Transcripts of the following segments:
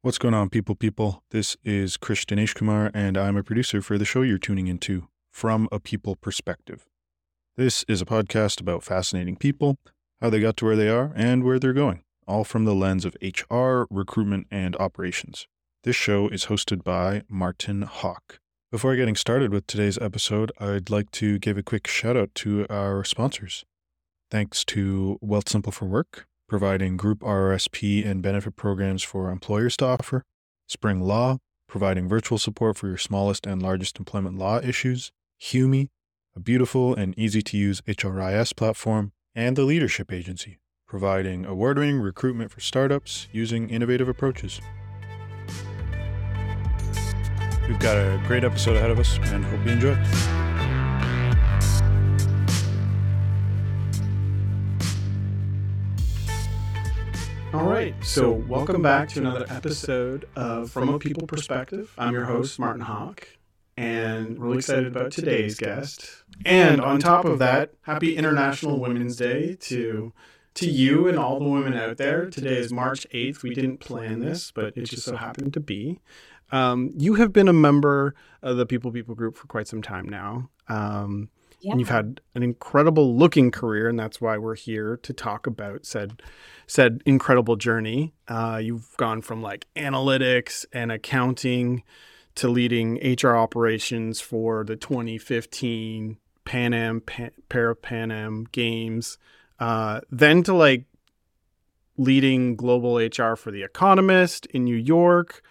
What's going on, people? People, this is Krish Dinesh Kumar, and I'm a producer for the show you're tuning into, From a People Perspective. This is a podcast about fascinating people, how they got to where they are, and where they're going, all from the lens of HR, recruitment, and operations. This show is hosted by Martin Hawk. Before getting started with today's episode, I'd like to give a quick shout out to our sponsors. Thanks to Wealthsimple for Work, providing group RRSP and benefit programs for employers to offer, SpringLaw, providing virtual support for your smallest and largest employment law issues, Humi, a beautiful and easy to use HRIS platform, and the Leadership Agency, providing award winning recruitment for startups using innovative approaches. We've got a great episode ahead of us and hope you enjoy. All right, so welcome back to another episode of From a People Perspective. I'm your host, Martin Hawk, and really excited about today's guest. And on top of that, happy International Women's Day to to you and all the women out there. Today is March 8th. We didn't plan this, but it just so happened to be. Um, you have been a member of the People People group for quite some time now. Um, Yeah. and you've had an incredible looking career, and that's why we're here to talk about said said incredible journey. Uh, you've gone from like analytics and accounting to leading HR operations for the 2015 Pan Am Pan, Para Pan Am Games, uh, then to like leading global HR for The Economist in New York.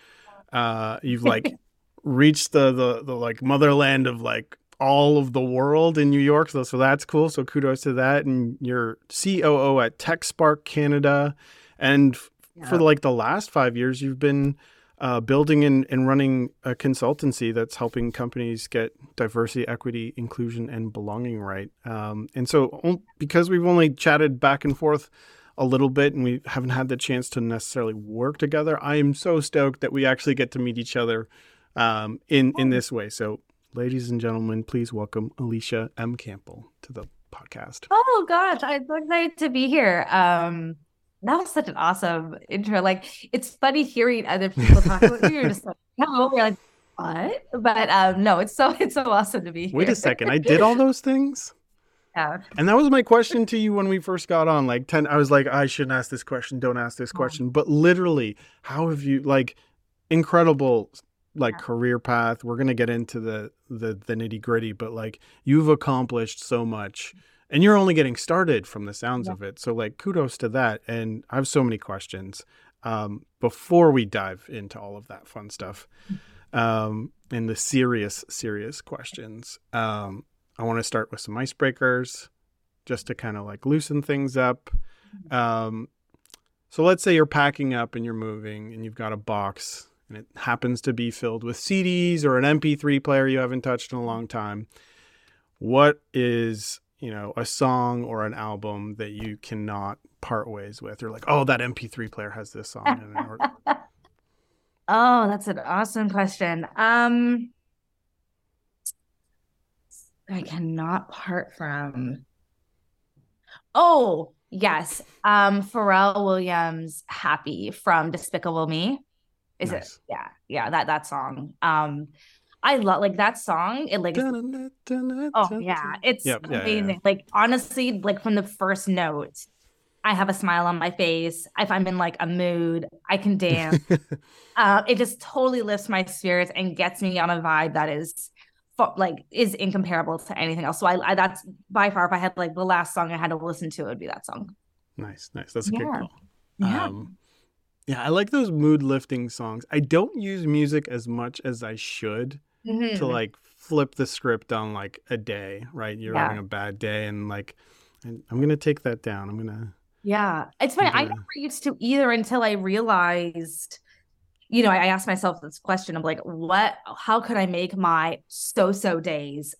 Uh, you've like reached the, the the like motherland of like all of the world in New York. So, so that's cool. So kudos to that. And you're COO at TechSpark Canada. And f- for like the last five years, you've been uh, building and, and running a consultancy that's helping companies get diversity, equity, inclusion, and belonging right. Um, and so, because we've only chatted back and forth a little bit and we haven't had the chance to necessarily work together, I am so stoked that we actually get to meet each other um, in in this way. So, ladies and gentlemen, please welcome Alysha M. Campbell to the podcast. Oh gosh, I'm so excited to be here. Um, that was such an awesome intro. Like, it's funny hearing other people talk about you. You're just like, no, you're like, what? But um, no, it's so it's so awesome to be here. Wait a second, I did all those things. Yeah. And that was my question to you when we first got on. Like ten, I was like, I shouldn't ask this question. Don't ask this question. But literally, how have you like incredible like Yeah. career path? We're gonna get into the the, the nitty gritty, but like you've accomplished so much, and you're only getting started from the sounds Yeah. of it. So like, kudos to that. And I have so many questions. Um, before we dive into all of that fun stuff, um, and the serious, serious questions, um, I want to start with some icebreakers just to kind of like loosen things up. Um, so let's say you're packing up and you're moving and you've got a box and it happens to be filled with CDs or an MP3 player you haven't touched in a long time. What is, you know, a song or an album that you cannot part ways with? You're like, oh, that MP3 player has this song. Or, Oh, that's an awesome question. Um, I cannot part from. Oh, yes. Um, Pharrell Williams Happy from Despicable Me. Is it? Yeah, yeah, that that song. Um, I love like that song. It like is- oh yeah, it's Yep, yeah, yeah, amazing. yeah. Like honestly, like from the first note, I have a smile on my face. If I'm in like a mood, I can dance. uh, it just totally lifts my spirits and gets me on a vibe that is like is incomparable to anything else. So I, I that's by far if I had like the last song I had to listen to, it would be that song. nice, nice. That's a good Yeah. call. Yeah. Um, yeah, I like those mood lifting songs. I don't use music as much as I should to Mhm. like flip the script on like a day, right? You're Yeah. having a bad day and like and I'm gonna take that down. I'm gonna Yeah, it's funny. I never used to either until I realized, you know, I, asked myself this question of like, what, how could I make my so-so days,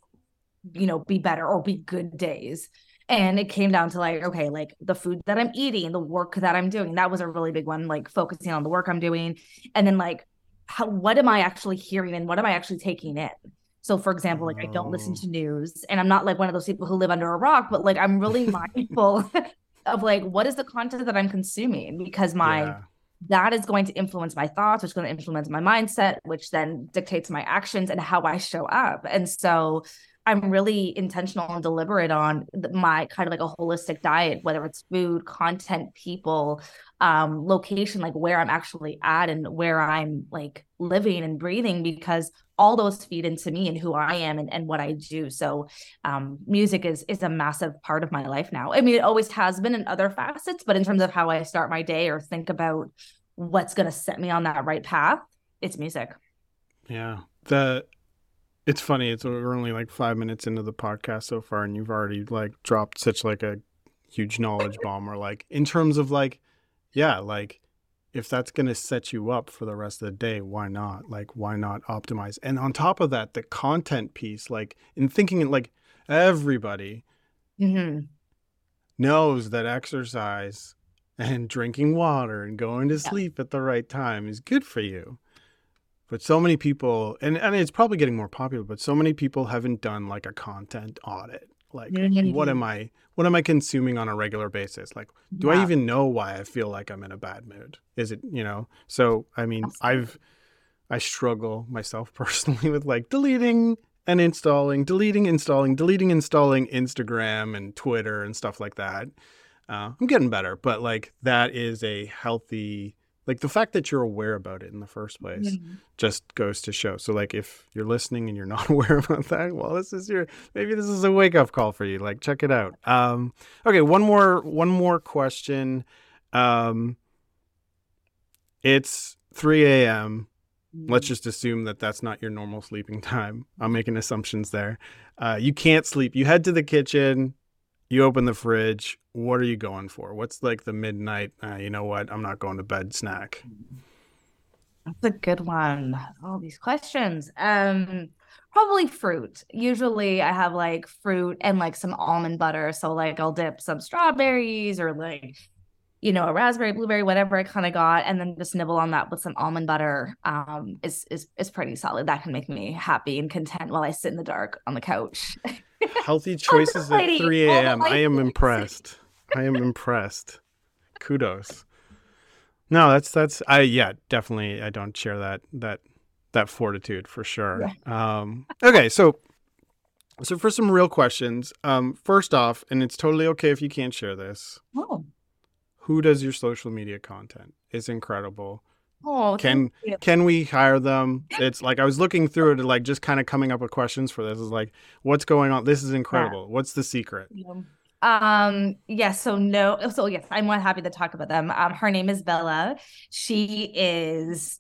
you know, be better or be good days? And it came down to like, okay, like the food that I'm eating, the work that I'm doing. That was a really big one, like focusing on the work I'm doing. And then like, how, what am I actually hearing and what am I actually taking in? So, for example, like I don't listen Oh. to news, and I'm not like one of those people who live under a rock, but like I'm really mindful of like what is the content that I'm consuming because my yeah. that is going to influence my thoughts, which is going to influence my mindset, which then dictates my actions and how I show up. And so I'm really intentional and deliberate on my kind of like a holistic diet, whether it's food, content, people, um, location, like where I'm actually at and where I'm like living and breathing, because all those feed into me and who I am and, and what I do. So um, music is is a massive part of my life now. I mean, it always has been in other facets, but in terms of how I start my day or think about what's going to set me on that right path, it's music. Yeah. The it's funny. It's we're only like five minutes into the podcast so far, and you've already like dropped such like a huge knowledge bomb. Or like in terms of like, yeah, like if that's gonna set you up for the rest of the day, why not? Like, why not optimize? And on top of that, the content piece, like in thinking, like everybody Mm-hmm. knows that exercise and drinking water and going to Yeah. sleep at the right time is good for you. But so many people, and, and it's probably getting more popular, but so many people haven't done like a content audit. Like, Mhm. what am I, what am I consuming on a regular basis? Like, do I even know why I feel like I'm in a bad mood? Is it, you know? So, I mean, Absolutely. I've, I struggle myself personally with like deleting and installing, deleting, installing, deleting, installing Instagram and Twitter and stuff like that. Uh, I'm getting better, but like that is a healthy, like the fact that you're aware about it in the first place Mhm. just goes to show. So like if you're listening and you're not aware about that, well, this is your maybe this is a wake up call for you. Like check it out. Um, okay, one more one more question. Um, it's 3 a.m. Let's just assume that that's not your normal sleeping time. I'm making assumptions there. Uh, you can't sleep. You head to the kitchen. You open the fridge. What are you going for? What's like the midnight? Uh, you know what? I'm not going to bed snack. That's a good one. All these questions. Um, probably fruit. Usually I have like fruit and like some almond butter. So like I'll dip some strawberries or like, you know, a raspberry, blueberry, whatever I kind of got, and then just nibble on that with some almond butter. Um, is is is pretty solid. That can make me happy and content while I sit in the dark on the couch. Healthy choices at 3 a.m. I am impressed. I am impressed. Kudos. No, that's that's I yeah, definitely I don't share that that that fortitude for sure. Um okay, so so for some real questions, um first off, and it's totally okay if you can't share this. Oh, Who does your social media content? It's incredible. oh, Can can we hire them? It's like I was looking through it, like just kind of coming up with questions for this. Is like, what's going on? This is incredible. What's the secret? Um, yes, so no, so yes, I'm more happy to talk about them. Um, her name is Bella. She is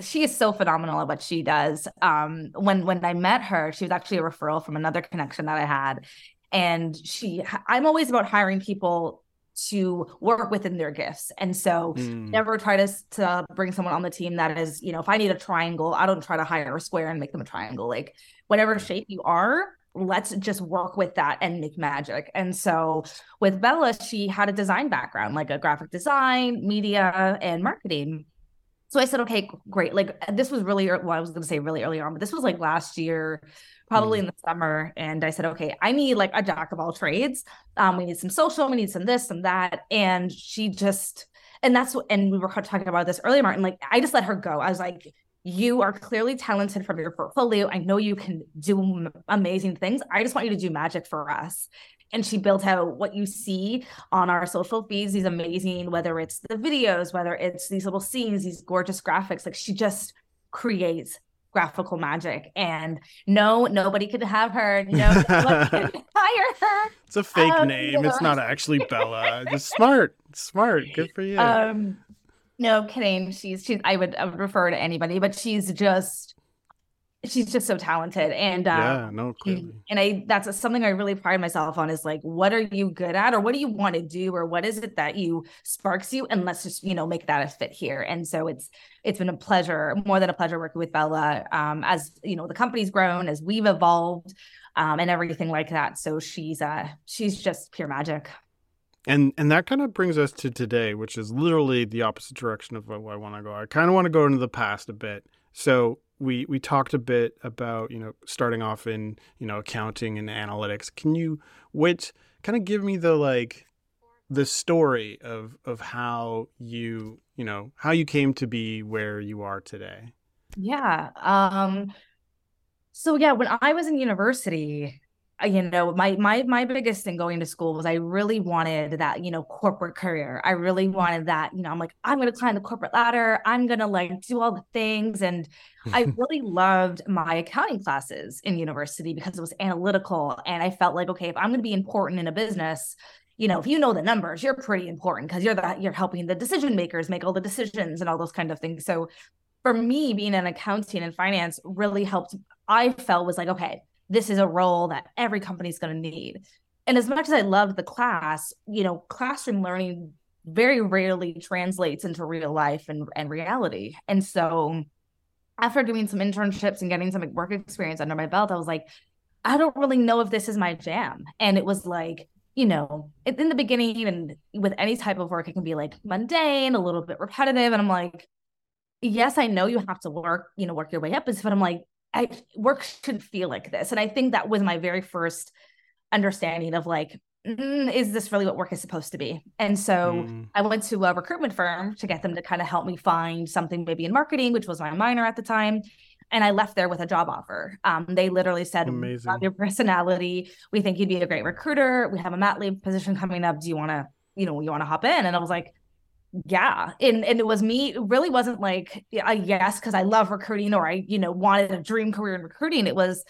she is so phenomenal at what she does. Um, when when I met her, she was actually a referral from another connection that I had. And she I'm always about hiring people to work within their gifts. And so Mm. never try to to bring someone on the team that is, you know, if I need a triangle, I don't try to hire a square and make them a triangle. Like whatever shape you are, let's just work with that and make magic. And so with Bella, she had a design background, like a graphic design, media, and marketing. So I said, okay, great. Like this was really, well, I was going to say really early on, but this was like last year, probably in the summer. And I said, okay, I need like a jack of all trades. Um, we need some social, we need some this, some that. And she just, and that's what, and we were talking about this earlier, Martin. Like I just let her go. I was like, you are clearly talented from your portfolio. I know you can do amazing things. I just want you to do magic for us. And she built out what you see on our social feeds, these amazing, whether it's the videos, whether it's these little scenes, these gorgeous graphics. Like she just creates graphical magic. And no, nobody could have her. No, nobody could hire her. It's a fake Um, name. It's not actually Bella. Just smart. Smart. Good for you. Um, no kidding. She's she's. I would I would refer to anybody, but she's just she's just so talented. And uh, yeah, no, clearly. and I that's something I really pride myself on is like, what are you good at, or what do you want to do, or what is it that you sparks you, and let's just you know make that a fit here. And so it's it's been a pleasure, more than a pleasure, working with Bella. Um, as you know, the company's grown, as we've evolved, um, and everything like that. So she's uh she's just pure magic. And and that kind of brings us to today, which is literally the opposite direction of what I want to go. I kind of want to go into the past a bit. So we we talked a bit about you know starting off in you know accounting and analytics. Can you which kind of give me the like the story of of how you you know how you came to be where you are today. Yeah. Um. So yeah, when I was in university, you know my my my biggest thing going to school was i really wanted that you know corporate career. I really wanted that you know i'm like i'm going to climb the corporate ladder. I'm going to like do all the things. And i really loved my accounting classes in university because it was analytical and i felt like okay if i'm going to be important in a business you know if you know the numbers you're pretty important because you're that you're helping the decision makers make all the decisions and all those kind of things. So for me being in accounting and finance really helped i felt was like okay this is a role that every company is going to need. And as much as I loved the class, you know, classroom learning very rarely translates into real life and, and reality. And so after doing some internships and getting some work experience under my belt, I was like, I don't really know if this is my jam. And it was like, you know, in the beginning even with any type of work, it can be like mundane, a little bit repetitive. And I'm like, yes, I know you have to work, you know, work your way up. But I'm like, I work should feel like this. And I think that was my very first understanding of like, mm, is this really what work is supposed to be? And so mm. I went to a recruitment firm to get them to kind of help me find something maybe in marketing, which was my minor at the time. And I left there with a job offer. Um, they literally said, Amazing. your personality. We think you'd be a great recruiter. We have a mat leave position coming up. Do you want to, you know, you want to hop in? And I was like, yeah and and it was me it really wasn't like a yes because i love recruiting or i you know wanted a dream career in recruiting it was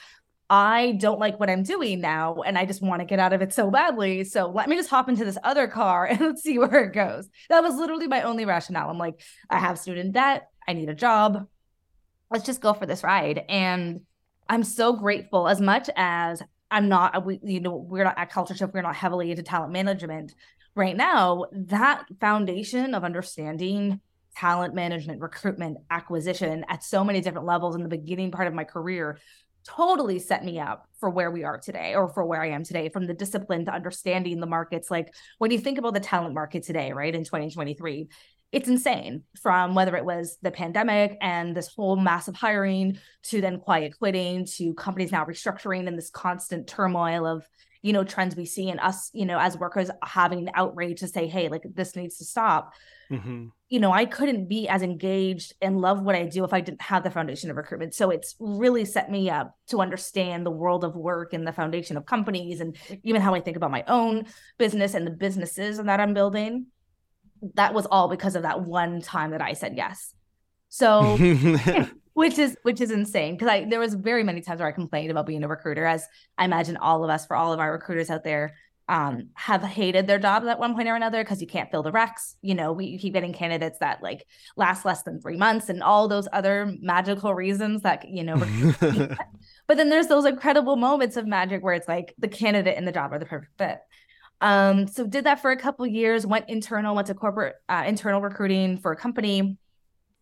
i don't like what i'm doing now and i just want to get out of it so badly so let me just hop into this other car and let's see where it goes. That was literally my only rationale. I'm like i have student debt i need a job let's just go for this ride and i'm so grateful as much as i'm not we you know we're not at CultureShift we're not heavily into talent management right now, that foundation of understanding talent management, recruitment, acquisition at so many different levels in the beginning part of my career totally set me up for where we are today or for where I am today from the discipline to understanding the markets. Like when you think about the talent market today right in 2023 it's insane from whether it was the pandemic and this whole massive hiring to then quiet quitting to companies now restructuring and this constant turmoil of you know trends we see and us you know as workers having an outrage to say hey like this needs to stop. Mm-hmm. you know i couldn't be as engaged and love what i do if i didn't have the foundation of recruitment. So it's really set me up to understand the world of work and the foundation of companies and even how i think about my own business and the businesses that i'm building. That was all because of that one time that i said yes. So which is which is insane because I there was very many times where I complained about being a recruiter, as I imagine all of us for all of our recruiters out there um, have hated their jobs at one point or another because you can't fill the recs. You know, we keep getting candidates that like last less than three months and all those other magical reasons that you know. but then there's those incredible moments of magic where it's like the candidate and the job are the perfect fit. Um, so did that for a couple years, went internal, went to corporate uh, internal recruiting for a company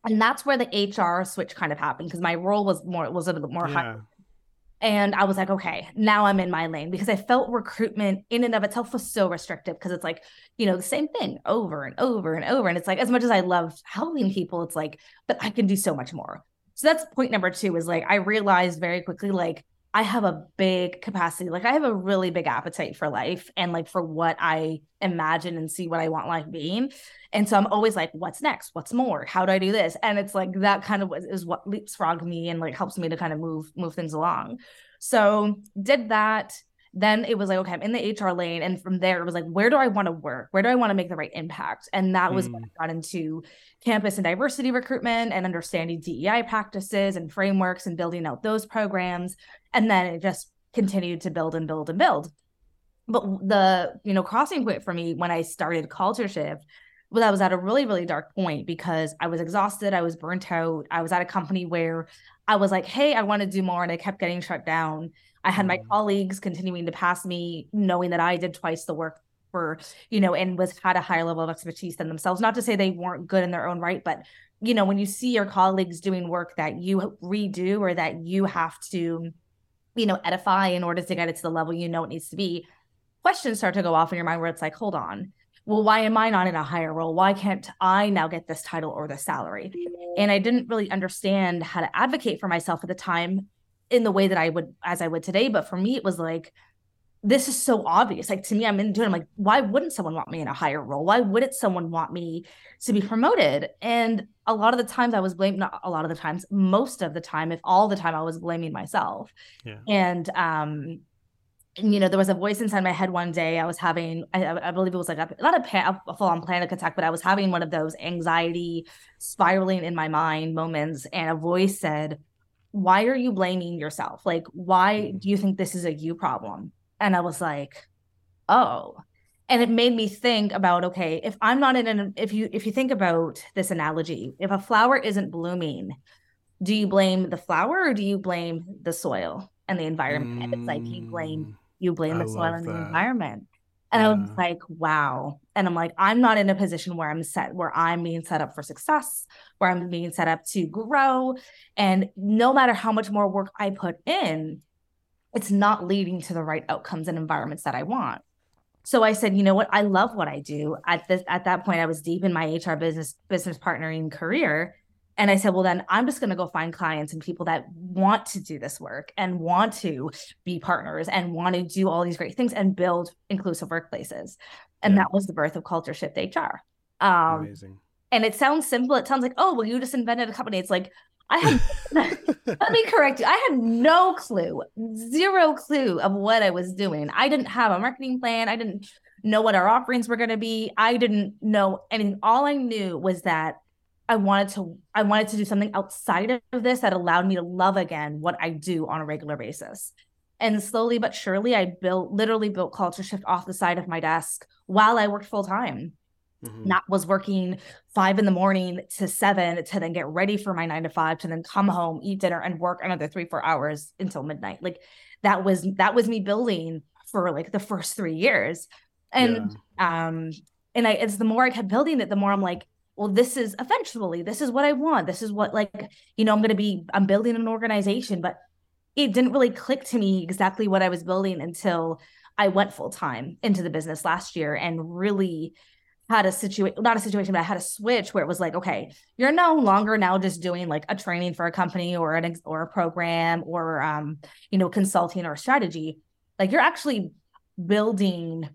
and that's where the HR switch kind of happened because my role was more was a little more yeah. high. And I was like, okay, now I'm in my lane because I felt recruitment in and of itself was so restrictive because it's like, you know, the same thing over and over and over. And it's like, as much as I love helping people, it's like, but I can do so much more. So that's point number two is like, I realized very quickly, like, I have a big capacity. Like I have a really big appetite for life and like for what I imagine and see what I want life being. And so I'm always like, what's next? What's more? How do I do this? And it's like that kind of is what leapfrog me and like helps me to kind of move move things along. So did that then it was like okay i'm in the hr lane and from there it was like where do i want to work where do i want to make the right impact and that was mm. when i got into campus and diversity recruitment and understanding dei practices and frameworks and building out those programs and then it just continued to build and build and build but the you know crossing point for me when i started CultureShift well, I was at a really, really dark point because I was exhausted. I was burnt out. I was at a company where I was like, hey, I want to do more. And I kept getting shut down. I had my mm. colleagues continuing to pass me, knowing that I did twice the work for, you know, and was had a higher level of expertise than themselves. Not to say they weren't good in their own right, but you know, when you see your colleagues doing work that you redo or that you have to, you know, edify in order to get it to the level you know it needs to be, questions start to go off in your mind where it's like, hold on, well, why am I not in a higher role? Why can't I now get this title or the salary? Mm-hmm. And I didn't really understand how to advocate for myself at the time in the way that I would as I would today. But for me, it was like this is so obvious. Like to me, I'm into it. I'm like, why wouldn't someone want me in a higher role? Why wouldn't someone want me to be promoted? And a lot of the times I was blamed, not a lot of the times, most of the time, if all the time I was blaming myself. Yeah. And um, you know, there was a voice inside my head one day. I was having, I, I believe it was like a, not a, pan, a full on panic attack, but I was having one of those anxiety spiraling in my mind moments. And a voice said, Why are you blaming yourself? Like, why do you think this is a you problem? And I was like, Oh. And it made me think about okay, if I'm not in an, if you, if you think about this analogy, if a flower isn't blooming, do you blame the flower or do you blame the soil and the environment? Mm. And it's like you blame you blame the soil and the environment. And yeah. I was like, wow. And I'm like, I'm not in a position where I'm set, where I'm being set up for success, where I'm being set up to grow. And no matter how much more work I put in, it's not leading to the right outcomes and environments that I want. So I said, you know what? I love what I do. At this at that point, I was deep in my HR business business partnering career. And I said, well, then I'm just going to go find clients and people that want to do this work and want to be partners and want to do all these great things and build inclusive workplaces. And yeah. that was the birth of CultureShift HR. Um, Amazing. And it sounds simple. It sounds like, oh, well, you just invented a company. It's like, I had, let me correct you. I had no clue, zero clue of what I was doing. I didn't have a marketing plan. I didn't know what our offerings were going to be. I didn't know anything. All I knew was that I wanted to I wanted to do something outside of this that allowed me to love again what I do on a regular basis. And slowly but surely I built literally built CultureShift off the side of my desk while I worked full time. Mm-hmm. Not was working five in the morning to seven to then get ready for my nine to five to then come home, eat dinner, and work another three, four hours until midnight. Like that was that was me building for like the first three years. And yeah. um and I it's the more I kept building it, the more I'm like, well this is eventually this is what i want this is what like you know i'm going to be i'm building an organization but it didn't really click to me exactly what i was building until i went full time into the business last year and really had a situation not a situation but i had a switch where it was like okay you're no longer now just doing like a training for a company or an ex- or a program or um you know consulting or strategy like you're actually building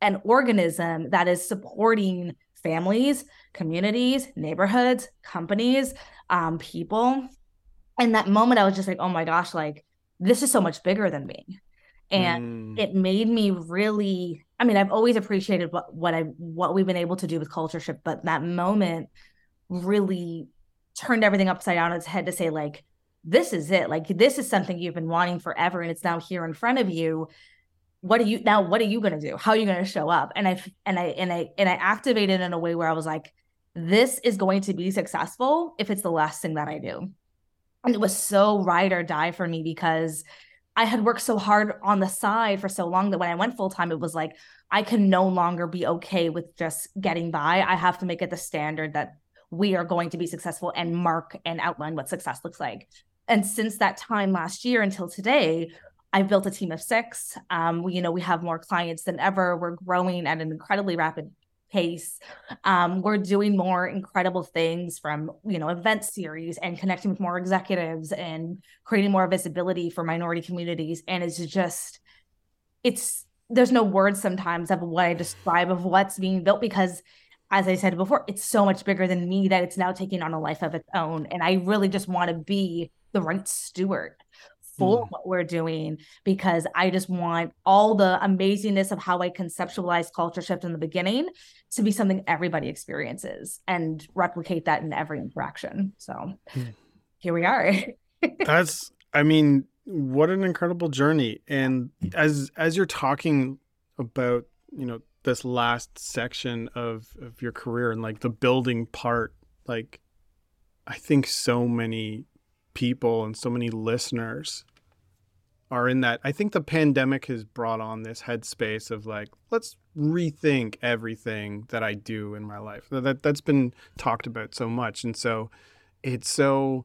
an organism that is supporting families, communities, neighborhoods, companies, um, people. And that moment, I was just like, oh my gosh, like this is so much bigger than me. And mm. it made me really, I mean, I've always appreciated what, what I what we've been able to do with CultureShift, but that moment really turned everything upside down its head to say, like, this is it. Like this is something you've been wanting forever and it's now here in front of you. What are you now what are you going to do? How are you going to show up? And i and i and i and i activated in a way where i was like this is going to be successful if it's the last thing that i do. And it was so ride or die for me because i had worked so hard on the side for so long that when i went full time it was like i can no longer be okay with just getting by i have to make it the standard that we are going to be successful and mark and outline what success looks like and since that time last year until today I've built a team of six. Um, we, you know, we have more clients than ever. We're growing at an incredibly rapid pace. Um, we're doing more incredible things from, you know, event series and connecting with more executives and creating more visibility for minority communities. And it's just, it's, there's no words sometimes of what I describe of what's being built because as I said before, it's so much bigger than me that it's now taking on a life of its own. And I really just want to be the right steward for mm. what we're doing because I just want all the amazingness of how I conceptualize CultureShift in the beginning to be something everybody experiences and replicate that in every interaction. So mm. here we are. That's I mean, what an incredible journey. And as as you're talking about, you know, this last section of of your career and like the building part, like I think so many people and so many listeners are in that. I think the pandemic has brought on this headspace of like, let's rethink everything that I do in my life. That that's been talked about so much, and so it's so.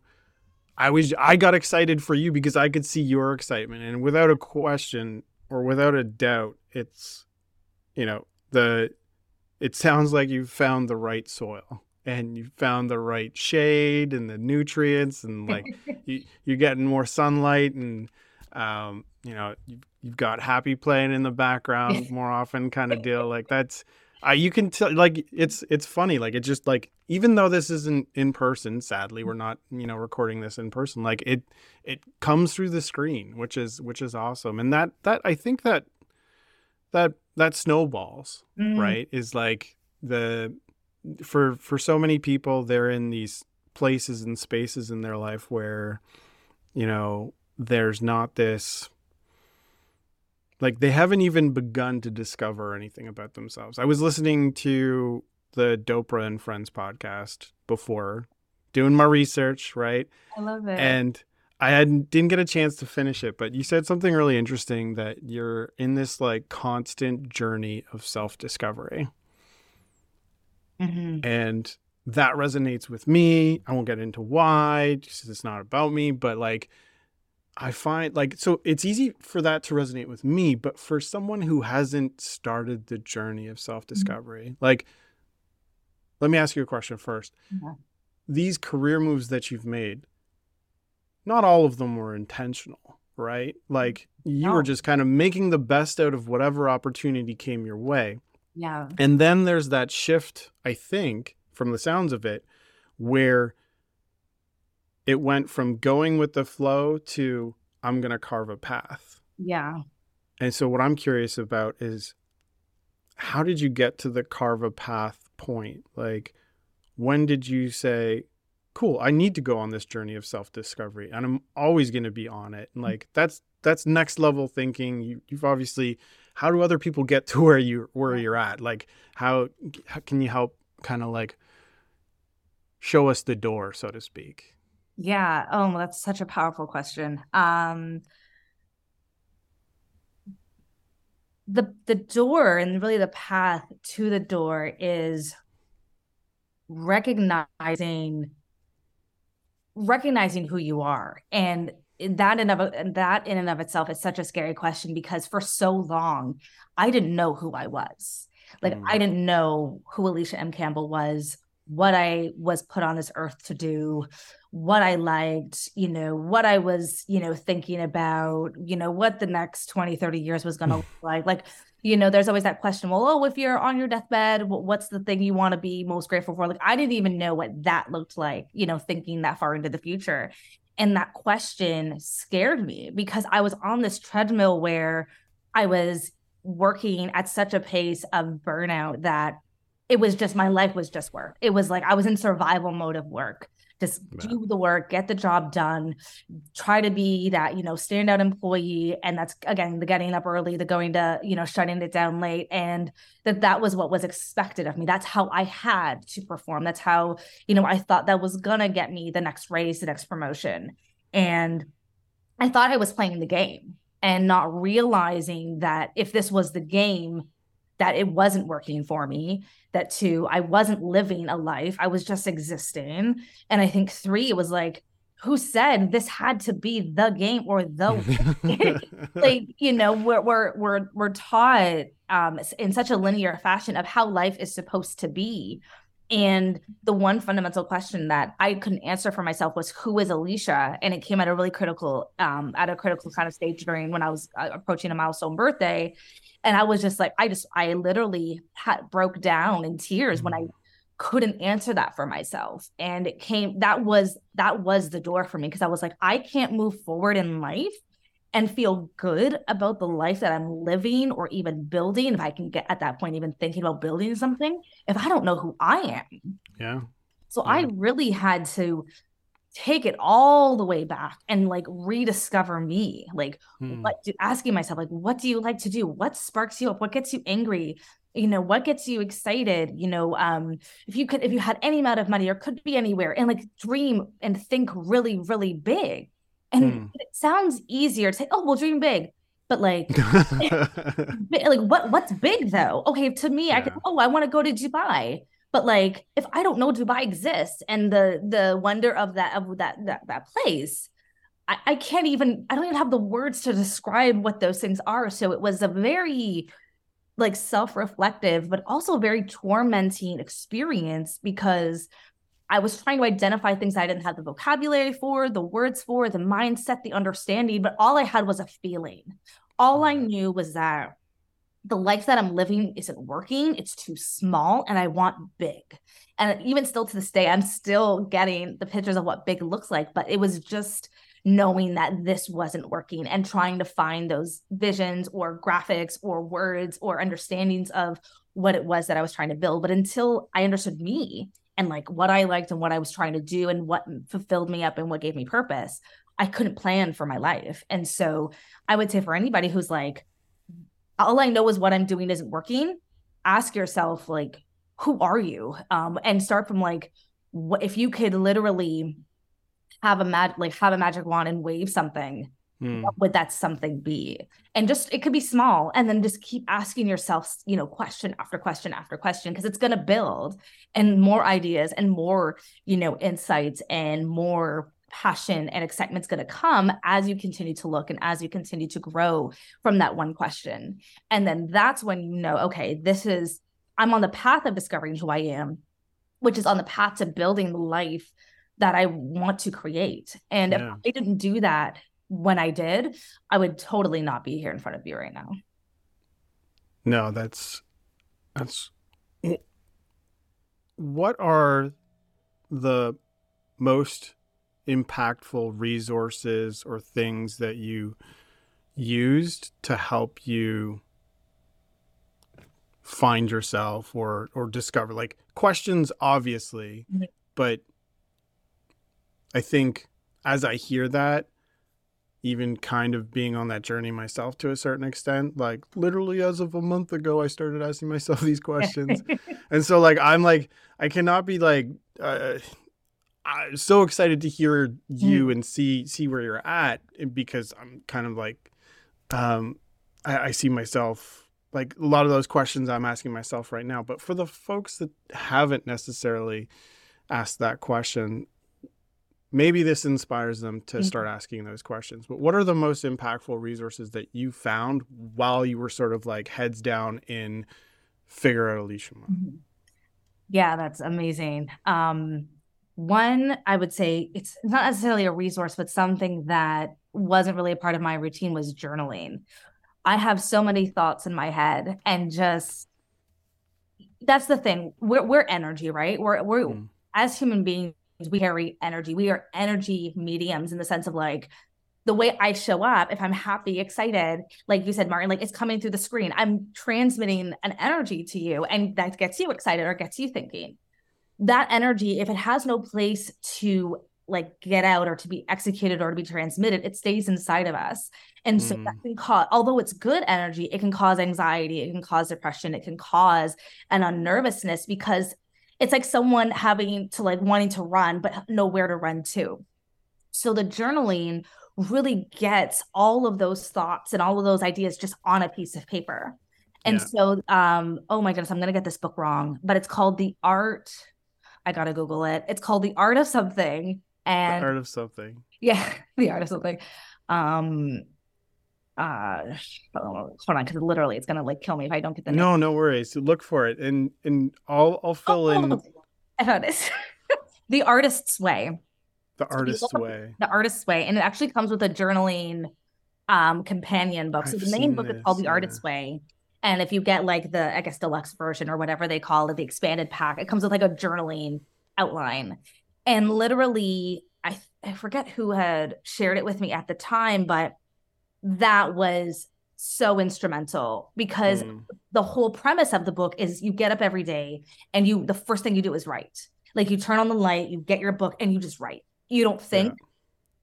I was I got excited for you because I could see your excitement, and without a question or without a doubt, it's, you know, the. It sounds like you've found the right soil and you found the right shade and the nutrients and like you, you're getting more sunlight and um, you know, you've, you've got happy playing in the background more often, kind of deal. Like that's, uh, you can tell. Like it's it's funny. Like it just like even though this isn't in person, sadly, we're not you know recording this in person. Like it it comes through the screen, which is which is awesome. And that that I think that that that snowballs Mm. right is like the for for so many people they're in these places and spaces in their life where you know there's not this like they haven't even begun to discover anything about themselves i was listening to the dopra and friends podcast before doing my research right I love it. and I had didn't get a chance to finish it, but you said something really interesting that you're in this like constant journey of self-discovery. Mhm. And that resonates with me. I won't get into why, just 'cause it's not about me, but like I find like so it's easy for that to resonate with me, but for someone who hasn't started the journey of self-discovery, like let me ask you a question first. Yeah. These career moves that you've made, not all of them were intentional, right? Like you No. were just kind of making the best out of whatever opportunity came your way. Yeah. And then there's that shift, I think, from the sounds of it, where it went from going with the flow to I'm going to carve a path. Yeah. And so, what I'm curious about is how did you get to the carve a path point? Like, when did you say, cool, I need to go on this journey of self discovery and I'm always going to be on it? And mm. like, that's, that's next level thinking. You, you've obviously, how do other people get to where you, where you're at? Like, how, how can you help kind of like show us the door, so to speak? Yeah. Oh, that's such a powerful question. Um, the the door and really the path to the door is recognizing recognizing who you are and that in of and that in and of itself is such a scary question because for so long I didn't know who I was. Like Mm. I didn't know who Alysha M. Campbell was, what I was put on this earth to do, what I liked, you know, what I was, you know, thinking about, you know, what the next 20, 30 years was going to look like. Like, you know, there's always that question, well, oh, if you're on your deathbed, what's the thing you want to be most grateful for? Like, I didn't even know what that looked like, you know, thinking that far into the future. And that question scared me because I was on this treadmill where I was working at such a pace of burnout that it was just my life was just work. It was like I was in survival mode of work. Just Yeah. do the work, get the job done, try to be that, you know, standout employee. And that's again the getting up early, the going to, you know, shutting it down late. And that that was what was expected of me. That's how I had to perform. That's how, you know, I thought that was gonna get me the next raise, the next promotion. And I thought I was playing the game and not realizing that if this was the game, that it wasn't working for me. That two, I wasn't living a life, I was just existing. And I think three, it was like, who said this had to be the game or the like you know we're we're we're we're taught um in such a linear fashion of how life is supposed to be and the one fundamental question that I couldn't answer for myself was who is Alysha and it came at a really critical um at a critical kind of stage during when I was uh, approaching a milestone birthday and I was just like I just I literally had broke down in tears when I mm. couldn't answer that for myself and it came that was that was the door for me because I was like I can't move forward in life and feel good about the life that I'm living or even building, if I can get at that point, even thinking about building something, if I don't know who I am. yeah. So I really had to take it all the way back and like rediscover me. Like, Hmm. what do, asking myself, like, what do you like to do? What sparks you up? What gets you angry? You know, what gets you excited? You know, um, if you could, if you had any amount of money or could be anywhere and like dream and think really, really big. And Hmm. it sounds easier to say, oh, well, dream big. But like, like what what's big though? Okay, to me, I could, Yeah. oh, I want to go to Dubai. But like, if I don't know Dubai exists and the the wonder of that of that that that place, I, I can't even I don't even have the words to describe what those things are. So it was a very like self-reflective, but also very tormenting experience because I was trying to identify things I didn't have the vocabulary for, the words for, the mindset, the understanding, but all I had was a feeling. All I mm-hmm. knew was that the life that I'm living isn't working. It's too small and I want big. And even still to this day, I'm still getting the pictures of what big looks like, but it was just knowing that this wasn't working and trying to find those visions or graphics or words or understandings of what it was that I was trying to build. But until I understood me and like what I liked and what I was trying to do and what fulfilled me up and what gave me purpose, I couldn't plan for my life. And so I would say for anybody who's like, all I know is what I'm doing isn't working, ask yourself, like, who are you? Um, and start from like, what if you could literally have a mag like have a magic wand and wave something, Hmm. what would that something be? And just it could be small, and then just keep asking yourself, you know, question after question after question, because it's gonna build and more ideas and more, you know, insights and more passion and excitement's going to come as you continue to look and as you continue to grow from that one question. And then that's when you know, okay, this is, I'm on the path of discovering who I am, which is on the path to building the life that I want to create. And Yeah. if I didn't do that when I did, I would totally not be here in front of you right now. No, that's that's what are the most impactful resources or things that you used to help you find yourself or or discover like questions obviously but i think as i hear that even kind of being on that journey myself to a certain extent like literally as of a month ago i started asking myself these questions. And so like i'm like i cannot be like uh, i'm so excited to hear you and see see where you're at because i'm kind of like um I, I see myself like a lot of those questions i'm asking myself right now but for the folks that haven't necessarily asked that question maybe this inspires them to Mhm. start asking those questions but what are the most impactful resources that you found while you were sort of like heads down in figure out alysha. Yeah, that's amazing. Um, one, I would say it's not necessarily a resource, but something that wasn't really a part of my routine was journaling. I have so many thoughts in my head, and just that's the thing. We're we're energy, right? We're we're Mm. as human beings, we carry energy. We are energy mediums in the sense of like the way I show up, if I'm happy, excited, like you said, Martin, like it's coming through the screen. I'm transmitting an energy to you, and that gets you excited or gets you thinking. That energy, if it has no place to like get out or to be executed or to be transmitted, it stays inside of us. And so that Mm. can cause, although it's good energy, it can cause anxiety, it can cause depression, it can cause an unnervousness because it's like someone having to like wanting to run but know where to run to. So the journaling really gets all of those thoughts and all of those ideas just on a piece of paper. And Yeah. so um oh my goodness, I'm going to get this book wrong, but it's called The Art I got to google it. It's called The Art of Something the and art of something yeah, The Art of Something. Um uh hold on cuz literally it's to like kill me if I don't get the name. no no worries look for it and and i'll i'll fill in Oh, I found it. the Artist's Way. the you artist way the artist's way and it actually comes with a journaling um companion book so I've the main book is called this, the artist's way and if you get like the i guess deluxe version or whatever they call it the expanded pack it comes with like a journaling outline. And literally i i forget who had shared it with me at the time but that was so instrumental because Mm. the whole premise of the book is you get up every day and you the first thing you do is write. Like you turn on the light you get your book and you just write. You don't think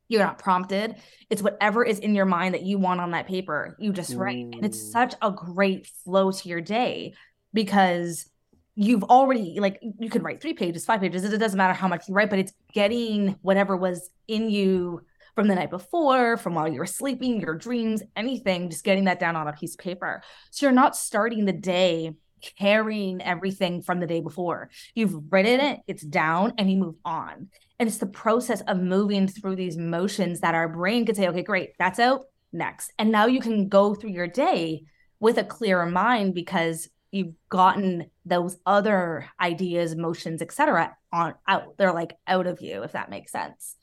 you're not prompted. It's whatever is in your mind that you want on that paper you just write. And it's mm. such a great flow to your day because you've already like you could write three pages five pages it doesn't matter how much you write but it's getting whatever was in you from the night before from while you were sleeping your dreams anything just getting that down on a piece of paper. So you're not starting the day carrying everything from the day before you've written it it's down and you move on and it's the process of moving through these motions that our brain could say okay great that's out next and now you can go through your day with a clearer mind because you've gotten those other ideas, emotions, etc. on out. They're like out of you, if that makes sense.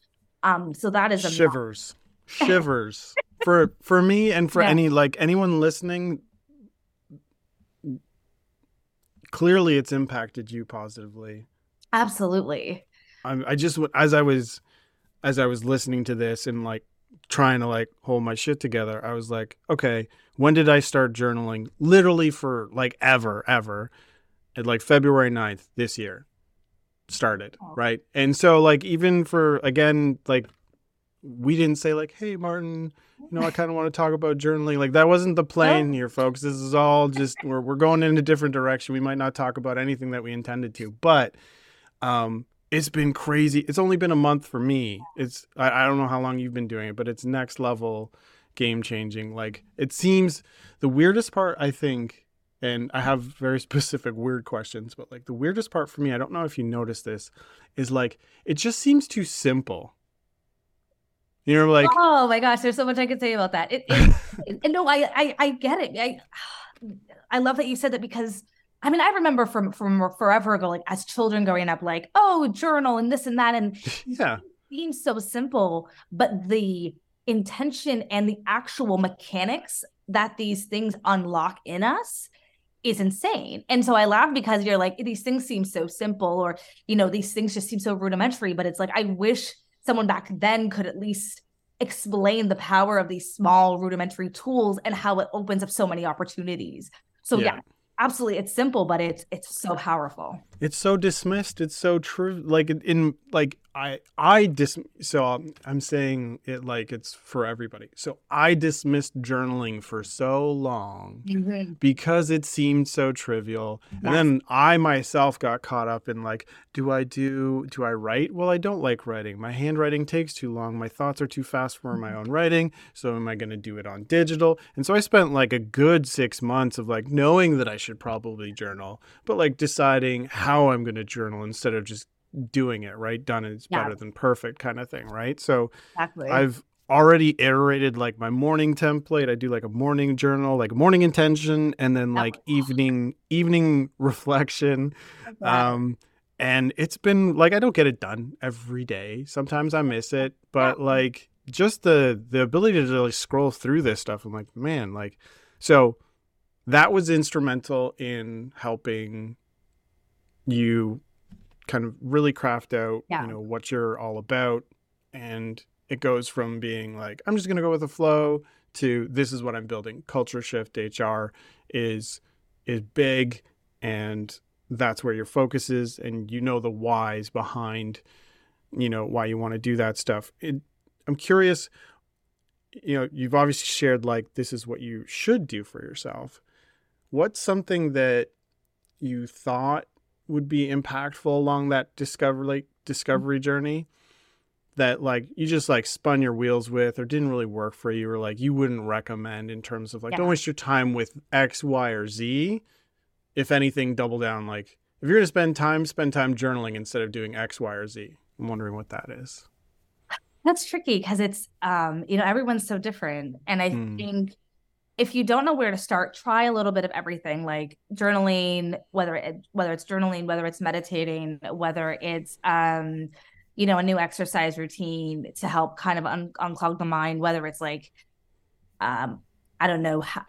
Um, so that is a shivers, shivers for for me and for yeah. any like anyone listening. Clearly, it's impacted you positively. Absolutely. I, I just as I was as I was listening to this and like trying to like hold my shit together, I was like, okay, when did I start journaling? Literally for like ever, ever. At like February 9th this year started, right? And so like even for again, like we didn't say like, hey Martin, you know, I kind of want to talk about journaling. Like that wasn't the plan here, folks. This is all just we're we're going in a different direction. We might not talk about anything that we intended to, but um it's been crazy. It's only been a month for me. It's I, I don't know how long you've been doing it, but it's next level game changing. Like it seems the weirdest part I think, and I have very specific weird questions, but like the weirdest part for me, I don't know if you noticed this, is like it just seems too simple. You know, like oh my gosh, there's so much I could say about that. It, it, no, I, I I get it. I I love that you said that because I mean, I remember from from forever ago, like as children growing up, like oh, journal and this and that, and yeah, it seems so simple, but the intention and the actual mechanics that these things unlock in us is insane. And so I laugh because you're like, these things seem so simple, or you know, these things just seem so rudimentary. But it's like I wish someone back then could at least explain the power of these small rudimentary tools and how it opens up so many opportunities. So yeah, yeah absolutely it's simple but it's it's so powerful it's so dismissed it's so true like in like i i dis so i'm saying it like it's for everybody. So i dismissed journaling for so long mm-hmm. because it seemed so trivial. Yes. and then i myself got caught up in like do i do do i write? Well i don't like writing. My handwriting takes too long. My thoughts are too fast for my own writing. So am i going to do it on digital? And so i spent like a good six months of like knowing that i should probably journal but like deciding how I'm going to journal instead of just doing it, right? Done is yeah. better than perfect kind of thing, right? So exactly. I've already iterated like my morning template. I do like a morning journal, like morning intention and then like evening evening reflection. Um and it's been like I don't get it done every day. Sometimes I miss it, but like just the the ability to like scroll through this stuff, I'm like, man, like so that was instrumental in helping you kind of really craft out, yeah. you know, what you're all about. And it goes from being like, I'm just going to go with the flow to this is what I'm building. CultureShift HR is is big and that's where your focus is and you know the whys behind you know why you want to do that stuff. It, I'm curious you know, you've obviously shared like this is what you should do for yourself. What's something that you thought would be impactful along that discovery like discovery journey that like you just like spun your wheels with or didn't really work for you or like you wouldn't recommend in terms of like yeah. don't waste your time with X, Y, or Z. If anything, double down. Like if you're gonna spend time, spend time journaling instead of doing X, Y, or Z. I'm wondering what that is. That's tricky because it's um, you know, everyone's so different. And I mm. think if you don't know where to start, try a little bit of everything, like journaling, whether it whether it's journaling, whether it's meditating, whether it's um, you know, a new exercise routine to help kind of un- unclog the mind, whether it's like, um, I don't know, how,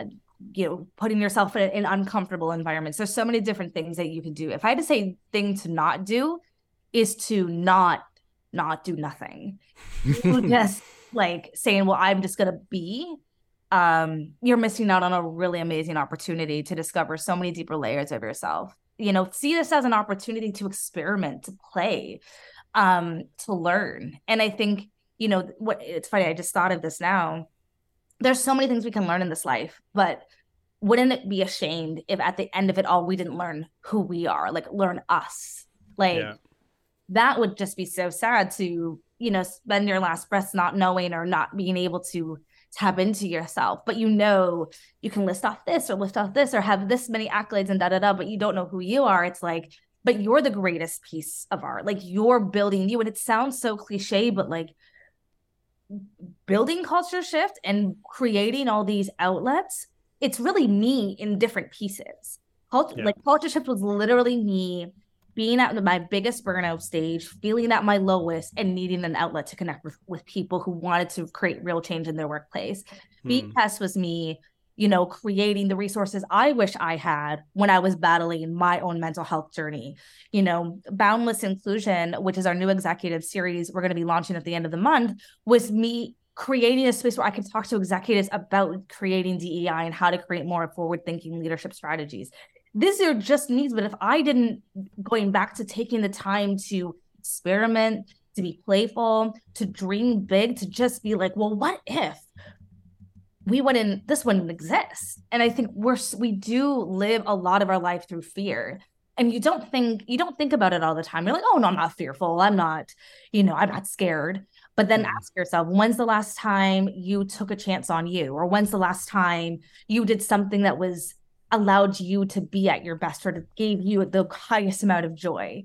you know, putting yourself in, in uncomfortable environments. There's so many different things that you can do. If I had to say thing to not do, is to not not do nothing. just like saying, well, I'm just gonna be um, you're missing out on a really amazing opportunity to discover so many deeper layers of yourself. You know, see this as an opportunity to experiment, to play, um, to learn. And I think, you know, what it's funny, I just thought of this now. There's so many things we can learn in this life, but wouldn't it be ashamed if at the end of it all we didn't learn who we are, like learn us? Like yeah. that would just be so sad to, you know, spend your last breath not knowing or not being able to tap into yourself, but you know you can list off this or lift off this or have this many accolades and da da da, but you don't know who you are. It's like, but you're the greatest piece of art. Like you're building you. And it sounds so cliche, but like building CultureShift and creating all these outlets, it's really me in different pieces. Cult- Yeah. Like CultureShift was literally me being at my biggest burnout stage, feeling at my lowest, and needing an outlet to connect with, with people who wanted to create real change in their workplace. Beat Hmm. Test was me, you know, creating the resources I wish I had when I was battling my own mental health journey. You know, Boundless Inclusion, which is our new executive series we're going to be launching at the end of the month, was me creating a space where I could talk to executives about creating DEI and how to create more forward thinking leadership strategies. These are just needs, but if I didn't going back to taking the time to experiment, to be playful, to dream big, to just be like, well, what if we wouldn't this wouldn't exist? And I think we're we do live a lot of our life through fear. And you don't think you don't think about it all the time. You're like, oh no, I'm not fearful. I'm not, you know, I'm not scared. But then Mhm. ask yourself, when's the last time you took a chance on you? Or when's the last time you did something that was allowed you to be at your best or that gave you the highest amount of joy?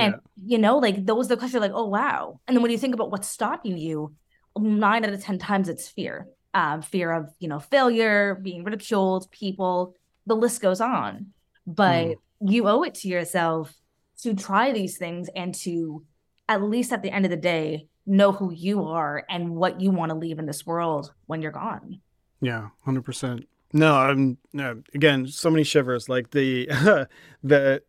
And you know, like those are the questions like, oh wow. And then when you think about what's stopping you, nine out of ten times it's fear. Um, fear of, you know, failure, being ridiculed, people, the list goes on. But you owe it to yourself to try these things and to at least at the end of the day know who you are and what you want to leave in this world when you're gone. Yeah, hundred percent. No, I'm no, again so many shivers. Like the the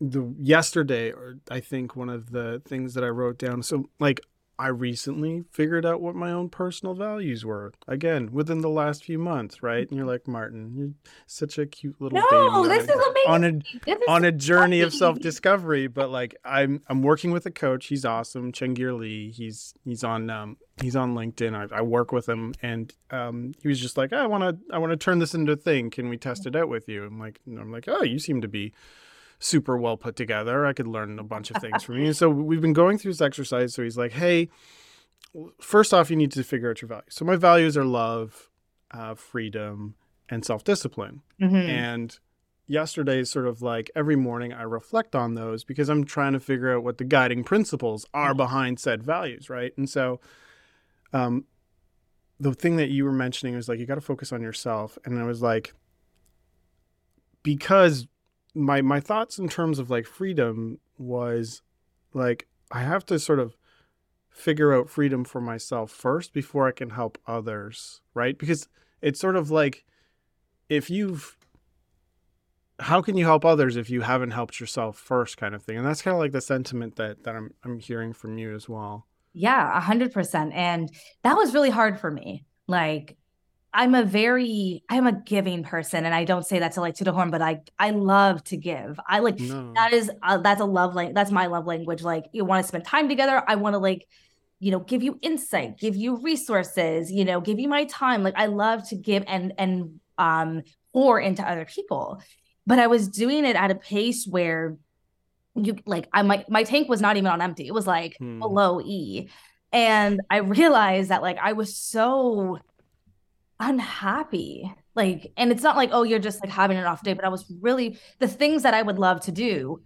the yesterday, or I think one of the things that I wrote down. So like I recently figured out what my own personal values were. Again, within the last few months, right? And you're like, Martin, you're such a cute little No, baby. this on is a- amazing. on a on a journey of self discovery. But like I'm I'm working with a coach. He's awesome, Chengir Lee. He's he's on um he's on LinkedIn. I, I work with him, and um he was just like, I want to I want to turn this into a thing. Can we test it out with you? I'm like I'm like, oh, you seem to be super well put together. I could learn a bunch of things from you. So we've been going through this exercise. So he's like, hey, first off, you need to figure out your values. So my values are love, uh, freedom, and self discipline. Mhm. And yesterday is sort of like every morning I reflect on those because I'm trying to figure out what the guiding principles are behind said values, right? And so um the thing that you were mentioning was like you got to focus on yourself and I was like because my my thoughts in terms of like freedom was like I have to sort of figure out freedom for myself first before I can help others, right? Because it's sort of like if you've how can you help others if you haven't helped yourself first kind of thing and that's kind of like the sentiment that that i'm, I'm hearing from you as well Yeah, a hundred percent. And that was really hard for me. Like, I'm a very, I'm a giving person, and I don't say that to like to the horn, but I, I love to give. I like no that is uh, that's a love language. That's my love language. Like, you want to spend time together. I want to like, you know, give you insight, give you resources, you know, give you my time. Like, I love to give and and um pour into other people. But I was doing it at a pace where you like I my my tank was not even on empty. It was like Hmm. below E. And I realized that like I was so unhappy. Like, and it's not like, oh, you're just like having an off day, but I was really the things that I would love to do,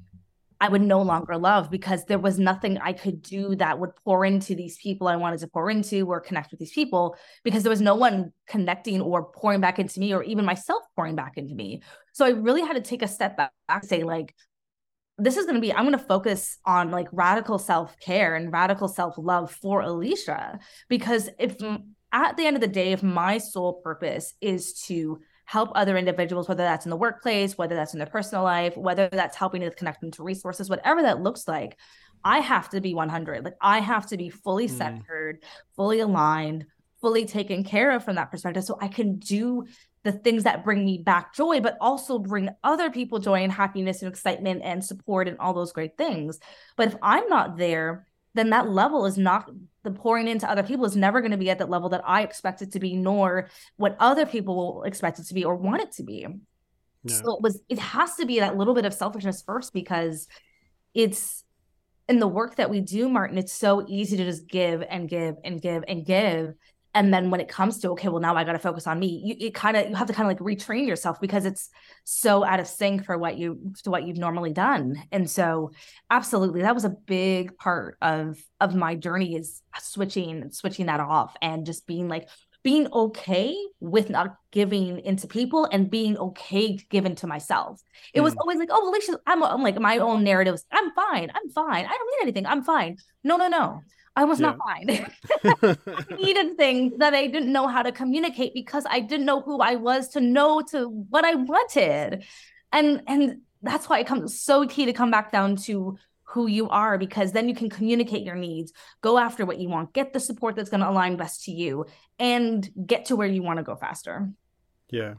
I would no longer love because there was nothing I could do that would pour into these people I wanted to pour into or connect with these people because there was no one connecting or pouring back into me or even myself pouring back into me. So I really had to take a step back say, like, this is going to be, I'm going to focus on like radical self care and radical self love for Alysha. Because if at the end of the day, if my sole purpose is to help other individuals, whether that's in the workplace, whether that's in their personal life, whether that's helping to connect them to resources, whatever that looks like, I have to be 100. Like I have to be fully Mm. centered, fully aligned, fully taken care of from that perspective. So I can do the things that bring me back joy, but also bring other people joy and happiness and excitement and support and all those great things. But if I'm not there, then that level is not the pouring into other people is never going to be at that level that I expect it to be, nor what other people will expect it to be or want it to be. So it was it has to be that little bit of selfishness first because it's in the work that we do, Martin, it's so easy to just give and give and give and give. And then when it comes to okay, well now I got to focus on me. You, you kind of you have to kind of like retrain yourself because it's so out of sync for what you to what you've normally done. And so, absolutely, that was a big part of of my journey is switching switching that off and just being like being okay with not giving into people and being okay given to give into myself. It mm. was always like, oh, Alysha, I'm, I'm like my own narratives. I'm fine. I'm fine. I don't need anything. I'm fine. No, no, no. I was yeah. not fine. I needed things that I didn't know how to communicate because I didn't know who I was to know to what I wanted. And and that's why it comes so key to come back down to who you are because then you can communicate your needs, go after what you want, get the support that's going to align best to you, and get to where you want to go faster. Yeah.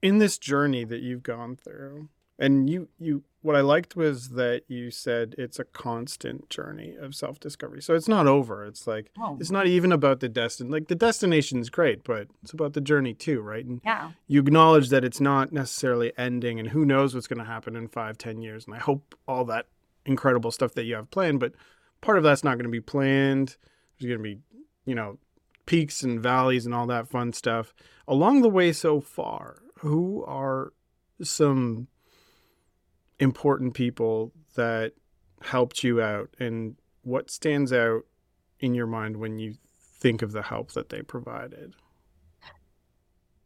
In this journey that you've gone through, and you you what I liked was that you said it's a constant journey of self discovery. So it's not over. It's like oh. it's not even about the destin. Like the destination is great, but it's about the journey too, right? And yeah. you acknowledge that it's not necessarily ending, and who knows what's going to happen in five, ten years. And I hope all that incredible stuff that you have planned, but part of that's not going to be planned. There's going to be, you know, peaks and valleys and all that fun stuff along the way so far. Who are some important people that helped you out and what stands out in your mind when you think of the help that they provided?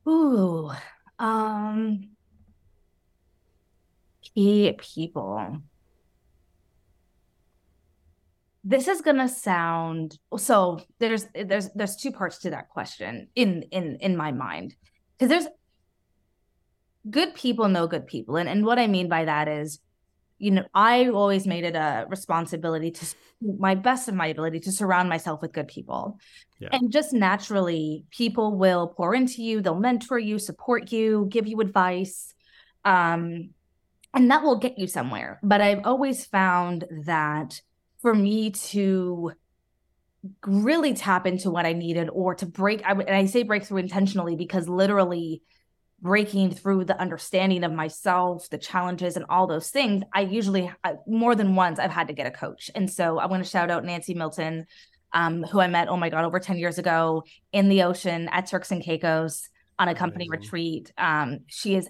Ooh um key people. This is to sound so there's there's there's two parts to that question in in in my mind. Because there's good people know good people. And, and what I mean by that is, you know, I always made it a responsibility to my best of my ability to surround myself with good people. Yeah. And just naturally, people will pour into you, they'll mentor you, support you, give you advice. Um, and that will get you somewhere. But I've always found that for me to really tap into what I needed or to break, I, and I say breakthrough intentionally because literally breaking through the understanding of myself, the challenges, and all those things, I usually more than once I've had to get a coach. And so I want to shout out Nancy Milton, um, who I met, oh my God, over 10 years ago in the ocean at Turks and Caicos on a company Amazing. retreat. Um, she is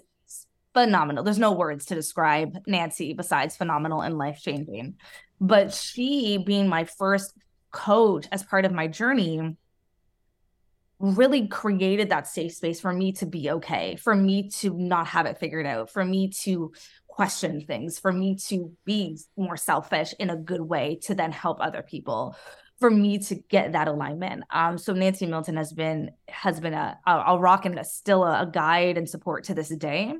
phenomenal. There's no words to describe Nancy besides phenomenal and life changing. But she being my first coach as part of my journey really created that safe space for me to be okay, for me to not have it figured out, for me to question things, for me to be more selfish in a good way to then help other people for me to get that alignment. Um, so Nancy Milton has been has been a a, rock and a, still a, a, guide and support to this day.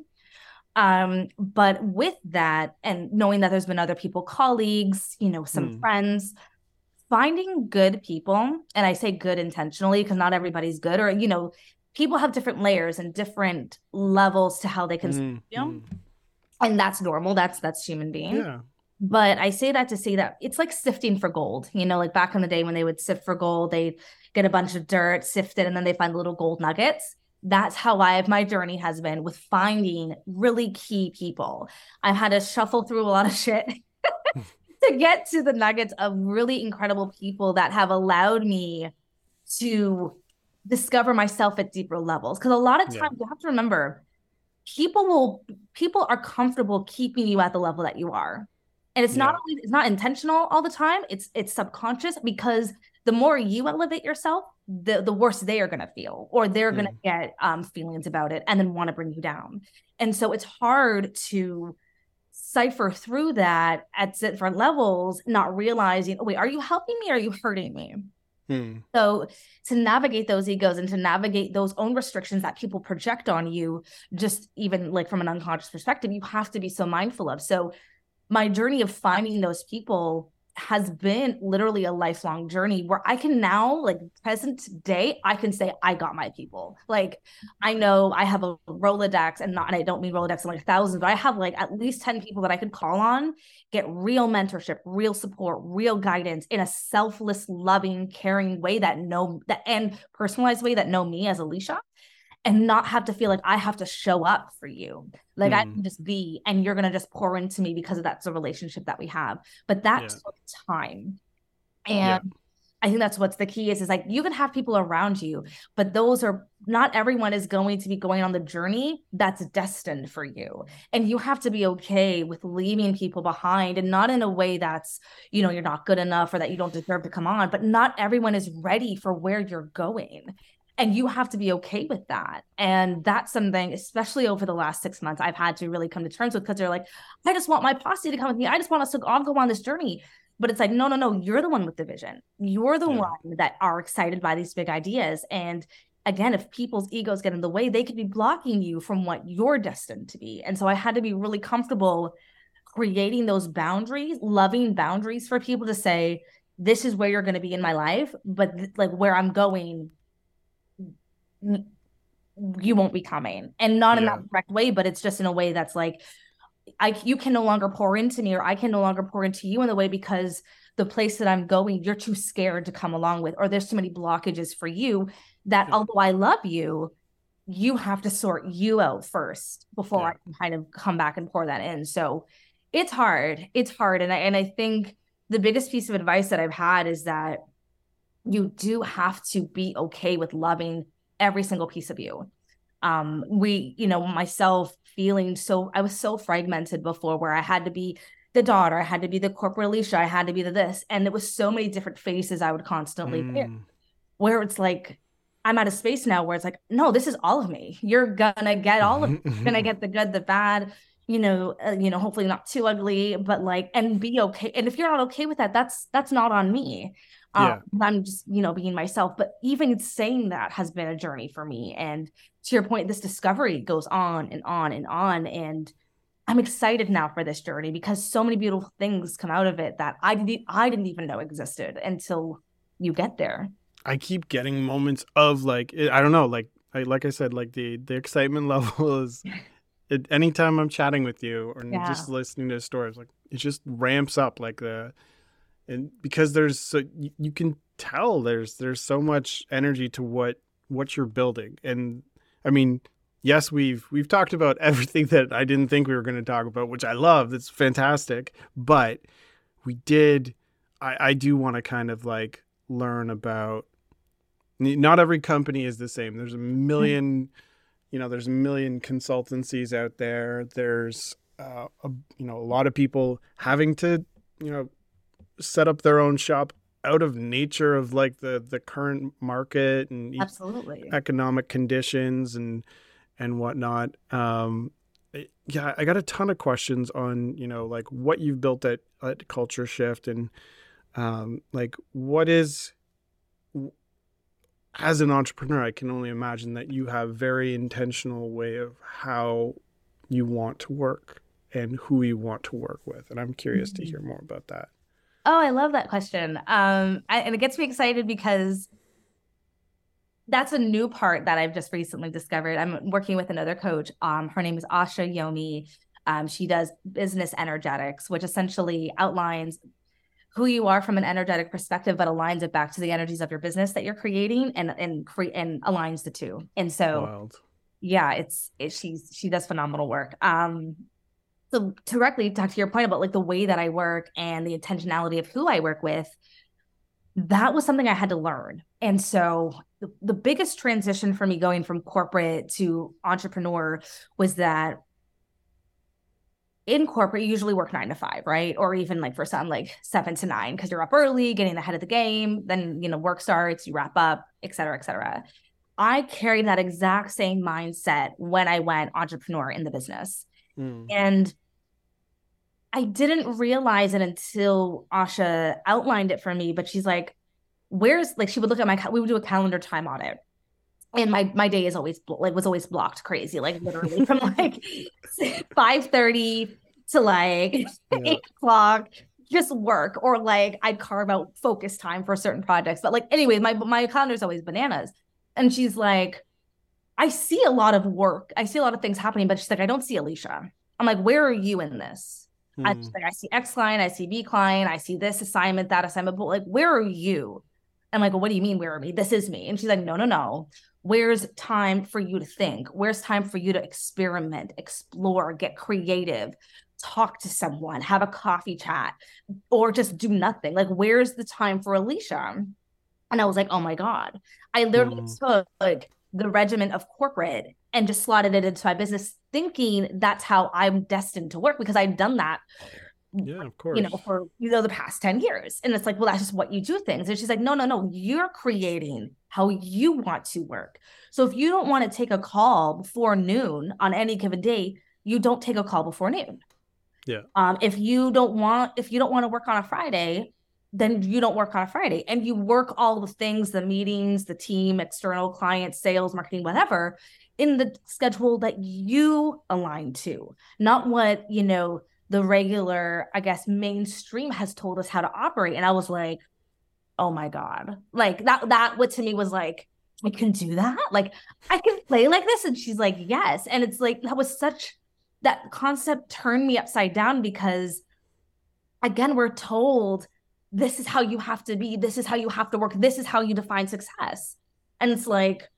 Um, but with that, and knowing that there's been other people, colleagues, you know, some mm. friends, finding good people, and I say good intentionally because not everybody's good, or you know, people have different layers and different levels to how they can, mm, you know, mm. and that's normal. That's that's human being. Yeah. But I say that to say that it's like sifting for gold. You know, like back in the day when they would sift for gold, they'd get a bunch of dirt, sift it, and then they find little gold nuggets that's how I my journey has been with finding really key people. I've had to shuffle through a lot of shit to get to the nuggets of really incredible people that have allowed me to discover myself at deeper levels. Because a lot of times yeah. you have to remember, people will people are comfortable keeping you at the level that you are. And it's yeah. not always it's not intentional all the time. It's it's subconscious because the more you elevate yourself, the the worse they are gonna feel, or they're gonna mm. get um feelings about it and then want to bring you down. And so it's hard to cipher through that at different levels, not realizing, oh, wait, are you helping me or are you hurting me? Hmm. So to navigate those egos and to navigate those own restrictions that people project on you, just even like from an unconscious perspective, you have to be so mindful of. So my journey of finding those people has been literally a lifelong journey where I can now, like present day, I can say I got my people. Like I mm-hmm. know I have a Rolodex and not, and I don't mean Rolodex in like thousands, but I have like at least 10 people that I could call on, get real mentorship, real support, real guidance in a selfless, loving, caring way that know that and personalized way that know me as Alysha and not have to feel like I have to show up for you. Like mm. I hmm. can just be, and you're gonna just pour into me because that's the relationship that we have. But that yeah. took time. And yeah. I think that's what's the key is is like you can have people around you, but those are not everyone is going to be going on the journey that's destined for you. And you have to be okay with leaving people behind and not in a way that's, you know, you're not good enough or that you don't deserve to come on, but not everyone is ready for where you're going. And you have to be okay with that. And that's something, especially over the last six months, I've had to really come to terms with because they're like, I just want my posse to come with me. I just want us to all go on this journey. But it's like, no, no, no, you're the one with the vision. You're the yeah. one that are excited by these big ideas. And again, if people's egos get in the way, they could be blocking you from what you're destined to be. And so I had to be really comfortable creating those boundaries, loving boundaries for people to say, this is where you're going to be in my life, but th- like where I'm going, you won't be coming. And not yeah. in that direct way, but it's just in a way that's like, I you can no longer pour into me or I can no longer pour into you in the way because the place that I'm going, you're too scared to come along with, or there's too many blockages for you that yeah. although I love you, you have to sort you out first before yeah. I can kind of come back and pour that in. So it's hard. It's hard. And I and I think the biggest piece of advice that I've had is that you do have to be okay with loving every single piece of you. Um we you know myself feeling so i was so fragmented before where i had to be the daughter i had to be the corporate alysha i had to be the this and it was so many different faces i would constantly mm. where it's like i'm at a space now where it's like no this is all of me. You're gonna get all of you're gonna get the good the bad you know uh, you know hopefully not too ugly but like and be okay and if you're not okay with that that's that's not on me um, yeah. I'm just, you know, being myself. But even saying that has been a journey for me. And to your point, this discovery goes on and on and on. And I'm excited now for this journey because so many beautiful things come out of it that I didn't I didn't even know existed until you get there. I keep getting moments of like I don't know, like I like I said, like the the excitement level is it, anytime I'm chatting with you or yeah. just listening to stories, like it just ramps up like the and because there's so you can tell there's there's so much energy to what what you're building. And i mean yes we've we've talked about everything that i didn't think we were going to talk about which i love. It's fantastic. But we did i i do want to kind of like learn about not every company is the same. There's a million you know there's a million consultancies out there. There's uh, a, you know a lot of people having to you know set up their own shop out of nature of like the the current market and absolutely economic conditions and and whatnot um yeah i got a ton of questions on you know like what you've built at, at CultureShift and um like what is as an entrepreneur i can only imagine that you have very intentional way of how you want to work and who you want to work with and i'm curious mm-hmm. to hear more about that Oh, I love that question. Um, I, and it gets me excited because that's a new part that I've just recently discovered. I'm working with another coach. Um, her name is Asha Yomi. Um, she does business energetics, which essentially outlines who you are from an energetic perspective, but aligns it back to the energies of your business that you're creating and and create and aligns the two. And so, Wild. yeah, it's it, she's she does phenomenal work. Um, so directly talk to your point about like the way that I work and the intentionality of who I work with, that was something I had to learn. And so the, the biggest transition for me going from corporate to entrepreneur was that in corporate, you usually work nine to five, right? Or even like for some, like seven to nine, because you're up early, getting ahead of the game. Then, you know, work starts, you wrap up, et cetera, et cetera. I carried that exact same mindset when I went entrepreneur in the business. Mm. And I didn't realize it until Asha outlined it for me, but she's like, where's like she would look at my we would do a calendar time audit. And my my day is always like was always blocked crazy, like literally from like 5 30 to like yeah. eight o'clock just work or like I'd carve out focus time for certain projects. But like anyway, my my calendar is always bananas. And she's like, I see a lot of work. I see a lot of things happening, but she's like, I don't see Alysha. I'm like, where are you in this? Hmm. I like, I see X client, I see B client, I see this assignment, that assignment, but like, where are you? I'm like, well, what do you mean, where are me? This is me. And she's like, no, no, no. Where's time for you to think? Where's time for you to experiment, explore, get creative, talk to someone, have a coffee chat, or just do nothing? Like, where's the time for Alysha? And I was like, oh my God. I literally Mm. took like the regiment of corporate and just slotted it into my business, thinking that's how I'm destined to work because I've done that Yeah, of course. you know, for you know the past 10 years. And it's like, well, that's just what you do things. And she's like, no, no, no, you're creating how you want to work. So if you don't want to take a call before noon on any given day, you don't take a call before noon. Yeah. Um, if you don't want, if you don't want to work on a Friday, then you don't work on a Friday and you work all the things, the meetings, the team, external clients, sales, marketing, whatever, in the schedule that you align to, not what, you know, the regular, I guess, mainstream has told us how to operate. And I was like, oh my God. Like that, that what to me was like, I can do that. Like I can play like this. And she's like, yes. And it's like, that was such, that concept turned me upside down because again, we're told this is how you have to be. This is how you have to work. This is how you define success. And it's like,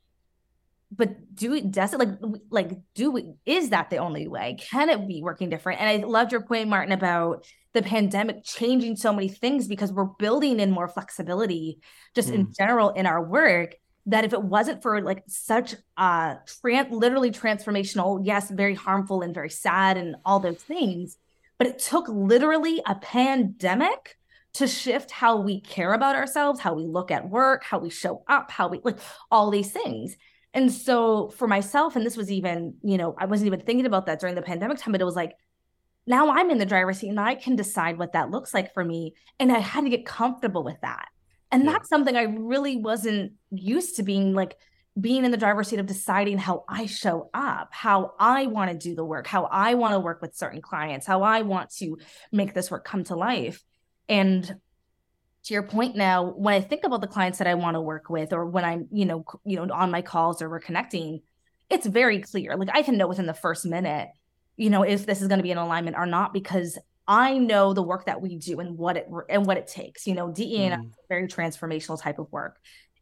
but do it does it like like do it is that the only way can it be working different and i loved your point martin about the pandemic changing so many things because we're building in more flexibility just in general in our work that if it wasn't for like such uh tran- literally transformational yes very harmful and very sad and all those things but it took literally a pandemic to shift how we care about ourselves how we look at work how we show up how we like all these things and so for myself, and this was even, you know, I wasn't even thinking about that during the pandemic time, but it was like, now I'm in the driver's seat and I can decide what that looks like for me. And I had to get comfortable with that. And Yeah. that's something I really wasn't used to being like, being in the driver's seat of deciding how I show up, how I want to do the work, how I want to work with certain clients, how I want to make this work come to life. And to your point now when i think about the clients that i want to work with or when i'm you know you know on my calls or we're connecting it's very clear. Like i can know within the first minute you know if this is going to be in alignment or not because i know the work that we do and what it and what it takes. You know de and I Mhm. very transformational type of work.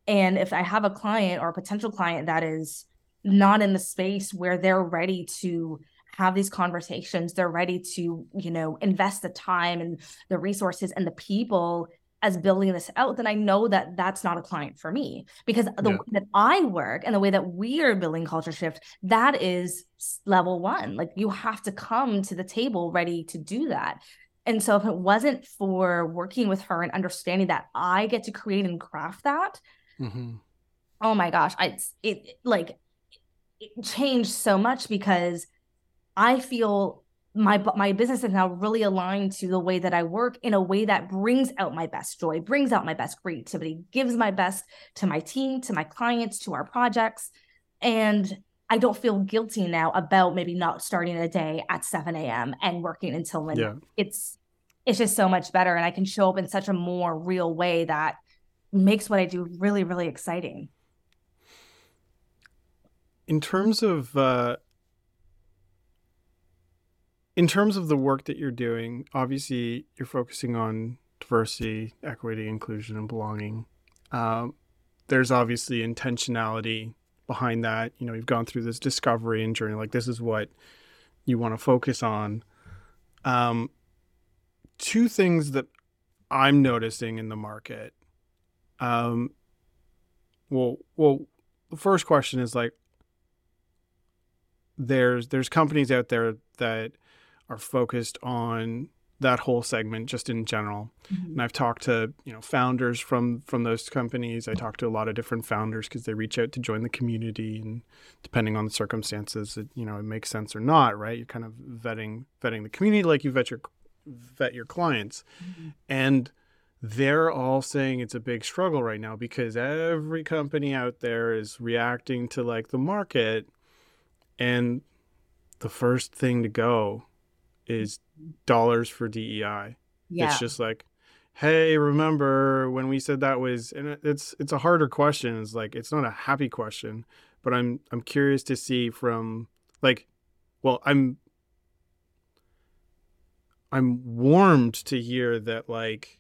And if i have a client or a potential client that is not in the space where they're ready to have these conversations they're ready to you know invest the time and the resources and the people as building this out, then I know that that's not a client for me because the Yeah. way that I work and the way that we are building CultureShift, that is level one. Like you have to come to the table ready to do that. And so if it wasn't for working with her and understanding that I get to create and craft that, Mhm. oh my gosh, I it's- it like it changed so much because I feel my my business is now really aligned to the way that I work in a way that brings out my best joy, brings out my best creativity, gives my best to my team, to my clients, to our projects, and I don't feel guilty now about maybe not starting a day at 7 a.m. and working until midnight. Yeah. It's it's just so much better, and I can show up in such a more real way that makes what I do really, really exciting. in terms of uh in terms of the work that you're doing obviously you're focusing on diversity equity inclusion and belonging. Um, there's obviously intentionality behind that. You know you've gone through this discovery and journey like this is what you want to focus on. Um, two things that i'm noticing in the market um, well well the first question is like there's there's companies out there that are focused on that whole segment just in general. Mm-hmm. And i've talked to you know founders from from those companies. I talk to a lot of different founders because they reach out to join the community and depending on the circumstances it you know it makes sense or not right? You're kind of vetting vetting the community like you vet your vet your clients. Mm-hmm. And they're all saying it's a big struggle right now because every company out there is reacting to like the market. And the first thing to go is dollars for DEI. Yeah. It's just like, hey, remember when we said that was and it's it's a harder question. It's like it's not a happy question, but I'm I'm curious to see from like well, I'm I'm warmed to hear that like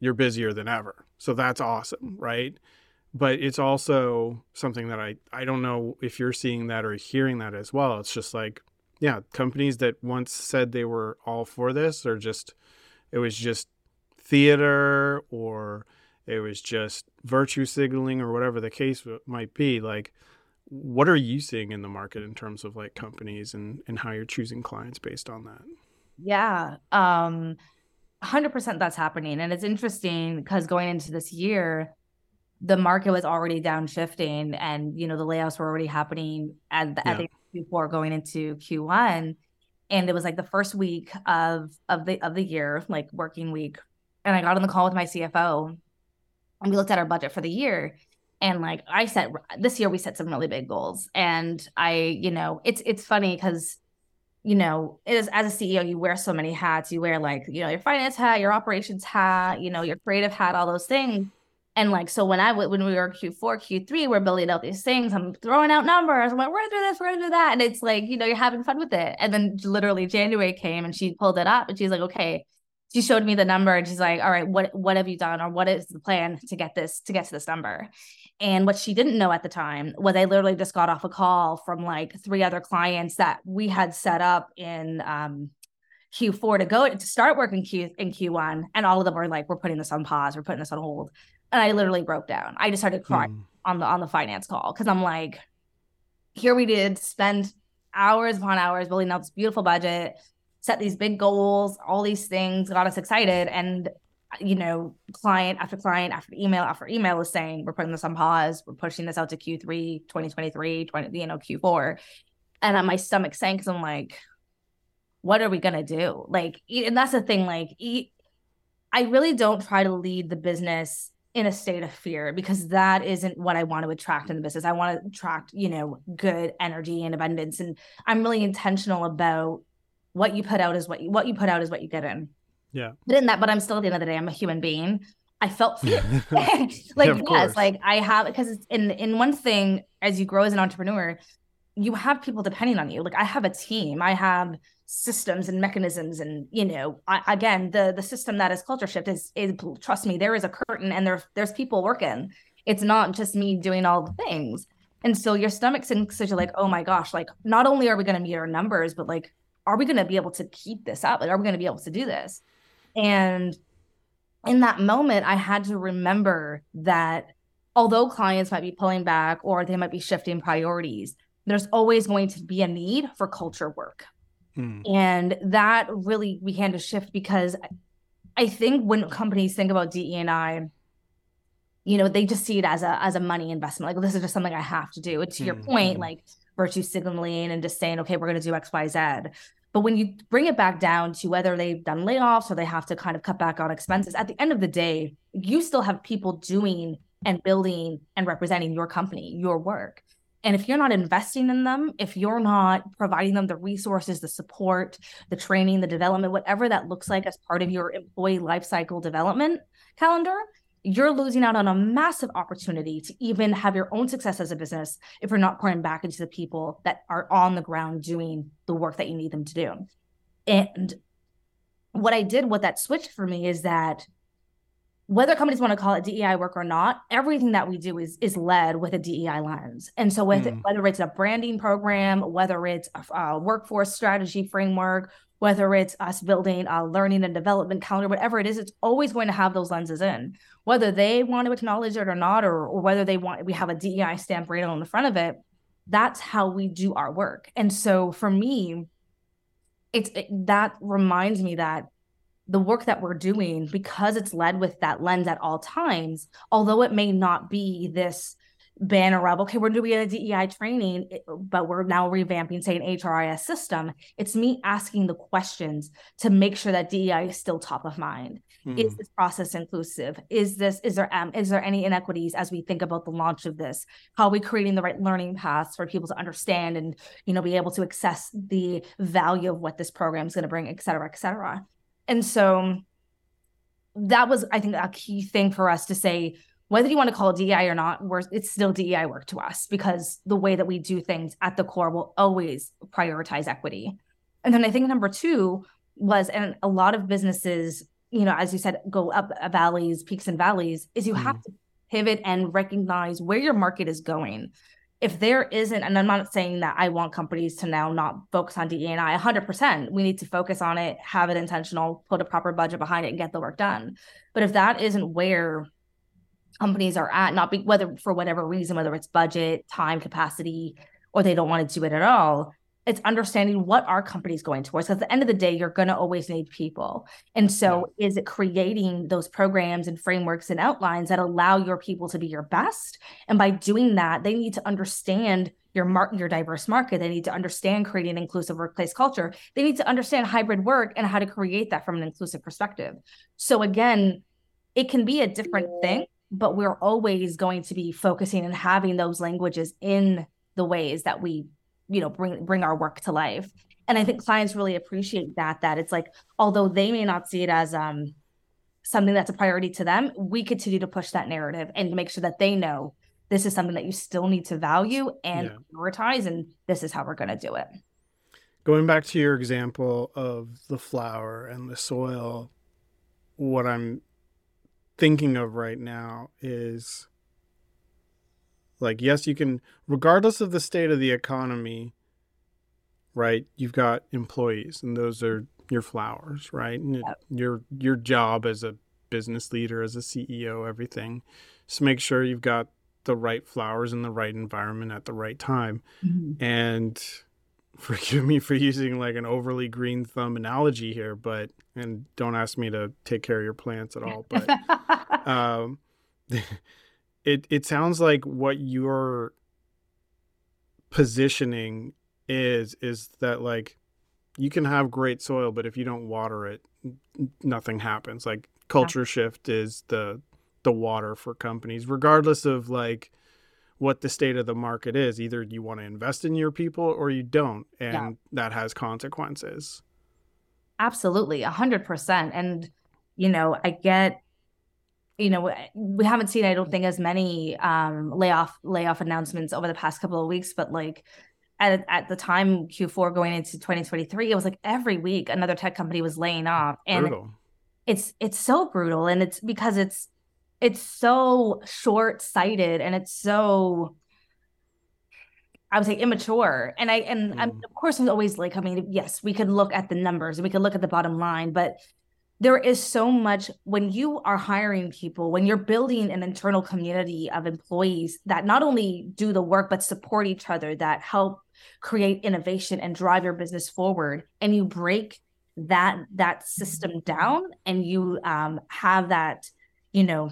you're busier than ever. So that's awesome, right? But it's also something that I I don't know if you're seeing that or hearing that as well. It's just like yeah, companies that once said they were all for this or just it was just theater or it was just virtue signaling or whatever the case might be like what are you seeing in the market in terms of like companies and and how you're choosing clients based on that? Yeah um 100% that's happening. And it's interesting because going into this year the market was already downshifting and you know the layoffs were already happening at the, yeah. at the Q4 going into Q1 and it was like the first week of of the of the year like working week and I got on the call with my CFO and we looked at our budget for the year and like I set this year we set some really big goals and I you know it's it's funny cuz you know, as as a CEO, you wear so many hats. You wear like, you know, your finance hat, your operations hat, you know, your creative hat, all those things. And like, so when I when we were Q4, Q3, we're building out these things. I'm throwing out numbers. I'm like, we're gonna do this, we're gonna do that, and it's like, you know, you're having fun with it. And then literally January came and she pulled it up and she's like, okay. She showed me the number and she's like, all right, what what have you done or what is the plan to get this to get to this number? And what she didn't know at the time was I literally just got off a call from like three other clients that we had set up in um, Q4 to go to start working Q in Q1, and all of them were like, "We're putting this on pause. We're putting this on hold." And I literally broke down. I just started crying mm. on the on the finance call because I'm like, here we did spend hours upon hours building out this beautiful budget, set these big goals, all these things got us excited, and you know, client after client after email after email is saying, we're putting this on pause. We're pushing this out to Q3, 2023, 20, you know, Q4. And my stomach sank because I'm like, what are we going to do? Like, and that's the thing. Like, I really don't try to lead the business in a state of fear because that isn't what I want to attract in the business. I want to attract, you know, good energy and abundance. And I'm really intentional about what you put out is what you, what you put out is what you get in. Yeah. But in that, but I'm still at the end of the day, I'm a human being. I felt fear. like yeah, yes, course. like I have because it's in in one thing as you grow as an entrepreneur, you have people depending on you. Like I have a team, I have systems and mechanisms, and you know, I, again, the the system that is CultureShift is is trust me, there is a curtain and there there's people working. It's not just me doing all the things. And so your stomach sinks because you're like, oh my gosh, like not only are we going to meet our numbers, but like, are we going to be able to keep this up? Like, are we going to be able to do this? And in that moment, I had to remember that although clients might be pulling back or they might be shifting priorities, there's always going to be a need for culture work. Hmm. And that really began to shift because I think when companies think about DE and I, you know, they just see it as a as a money investment. Like this is just something I have to do. To your point, hmm. like virtue signaling and just saying, okay, we're going to do X, Y, Z. But when you bring it back down to whether they've done layoffs or they have to kind of cut back on expenses, at the end of the day, you still have people doing and building and representing your company, your work. And if you're not investing in them, if you're not providing them the resources, the support, the training, the development, whatever that looks like as part of your employee lifecycle development calendar, you're losing out on a massive opportunity to even have your own success as a business if you're not pouring back into the people that are on the ground doing the work that you need them to do. And what I did what that switched for me is that whether companies want to call it DEI work or not, everything that we do is is led with a DEI lens. And so, with mm. whether it's a branding program, whether it's a, a workforce strategy framework, whether it's us building a learning and development calendar, whatever it is, it's always going to have those lenses in, whether they want to acknowledge it or not, or, or whether they want, we have a DEI stamp right on the front of it. That's how we do our work. And so for me, it's it, that reminds me that the work that we're doing, because it's led with that lens at all times, although it may not be this banner of okay we're doing a dei training but we're now revamping say an hris system. It's me asking the questions to make sure that dei is still top of mind. Mm. is this process inclusive? Is this is there um, is there any inequities as we think about the launch of this? How are we creating the right learning paths for people to understand and you know be able to access the value of what this program is going to bring et cetera et cetera and so that was i think a key thing for us to say whether you want to call it DEI or not, it's still DEI work to us because the way that we do things at the core will always prioritize equity. And then I think number two was, and a lot of businesses, you know, as you said, go up valleys, peaks and valleys, is you mm. have to pivot and recognize where your market is going. If there isn't, and I'm not saying that I want companies to now not focus on DEI, 100%. We need to focus on it, have it intentional, put a proper budget behind it, and get the work done. But if that isn't where companies are at, not be, whether for whatever reason, whether it's budget, time, capacity, or they don't want to do it at all. It's understanding what our company's going towards. At the end of the day, you're going to always need people. And so, yeah. is it creating those programs and frameworks and outlines that allow your people to be your best? And by doing that, they need to understand your market, your diverse market. They need to understand creating an inclusive workplace culture. They need to understand hybrid work and how to create that from an inclusive perspective. So again, it can be a different thing, but we're always going to be focusing and having those languages in the ways that we you know bring bring our work to life and i think clients really appreciate that that it's like although they may not see it as um something that's a priority to them we continue to push that narrative and make sure that they know this is something that you still need to value and yeah. prioritize and this is how we're going to do it going back to your example of the flower and the soil what i'm thinking of right now is like, yes, you can, regardless of the state of the economy, right? You've got employees, and those are your flowers, right? And your your job as a business leader, as a CEO, everything. Just make sure you've got the right flowers in the right environment at the right time. Mm-hmm. And forgive me for using like an overly green thumb analogy here, but and don't ask me to take care of your plants at all. But um, it it sounds like what you're positioning is is that like you can have great soil but if you don't water it nothing happens like culture yeah. shift is the the water for companies regardless of like what the state of the market is either you want to invest in your people or you don't and yeah. that has consequences absolutely 100% and you know i get you know we haven't seen i don't think as many um layoff layoff announcements over the past couple of weeks but like at, at the time q4 going into 2023 it was like every week another tech company was laying off and brutal. it's it's so brutal and it's because it's it's so short-sighted and it's so I would say immature. And I and mm. I'm, of course I'm always like, I mean, yes, we could look at the numbers and we could look at the bottom line, but there is so much when you are hiring people, when you're building an internal community of employees that not only do the work, but support each other, that help create innovation and drive your business forward, and you break that that system down and you um, have that, you know,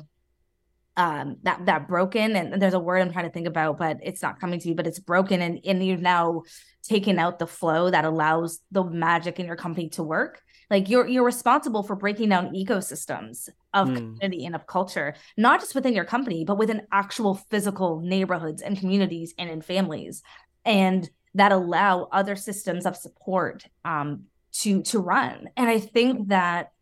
um that that broken and there's a word i'm trying to think about but it's not coming to you but it's broken and and you've now taken out the flow that allows the magic in your company to work like you're you're responsible for breaking down ecosystems of mm. community and of culture not just within your company but within actual physical neighborhoods and communities and in families. And that allow other systems of support um, to to run. And i think that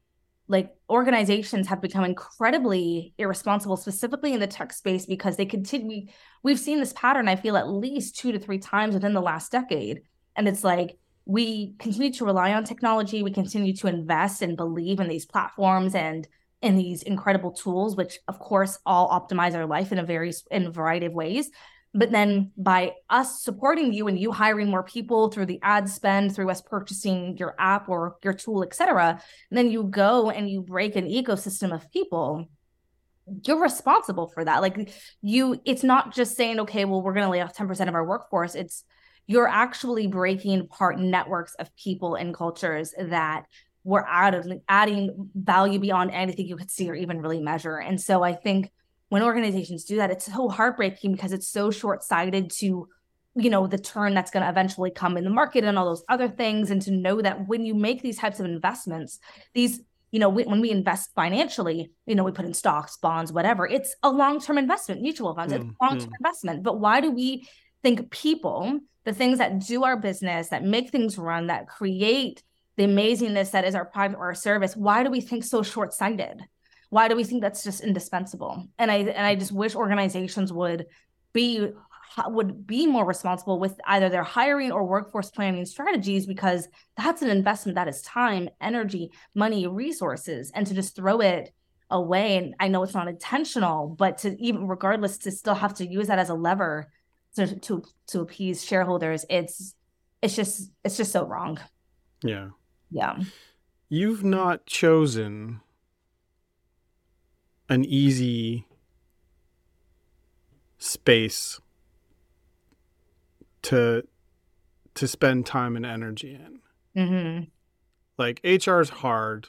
like organizations have become incredibly irresponsible specifically in the tech space because they continue we've seen this pattern i feel at least two to three times within the last decade. And it's like we continue to rely on technology. We continue to invest and believe in these platforms and in these incredible tools, which of course all optimize our life in a very in a variety of ways. But then by us supporting you and you hiring more people through the ad spend, through us purchasing your app or your tool, et cetera, then you go and you break an ecosystem of people you're responsible for that. Like you, it's not just saying, okay, well, we're going to lay off 10% of our workforce. It's you're actually breaking apart networks of people and cultures that were added, adding value beyond anything you could see or even really measure. And so I think when organizations do that, it's so heartbreaking because it's so short sighted to, you know, the turn that's going to eventually come in the market and all those other things. And to know that when you make these types of investments, these you know, we, when we invest financially, you know, we put in stocks, bonds, whatever. It's a long-term investment, mutual funds. Mm, it's long-term mm. investment. But why do we think people the things that do our business, that make things run, that create the amazingness that is our product or our service, why do we think so short-sighted? Why do we think that's just indispensable? And I and I just wish organizations would be would be more responsible with either their hiring or workforce planning strategies because that's an investment that is time, energy, money, resources, and to just throw it away. And I know it's not intentional, but to even regardless to still have to use that as a lever to to to appease shareholders it's it's just it's just so wrong yeah yeah you've not chosen an easy space to to spend time and energy in. Mm-hmm. Like HR is hard,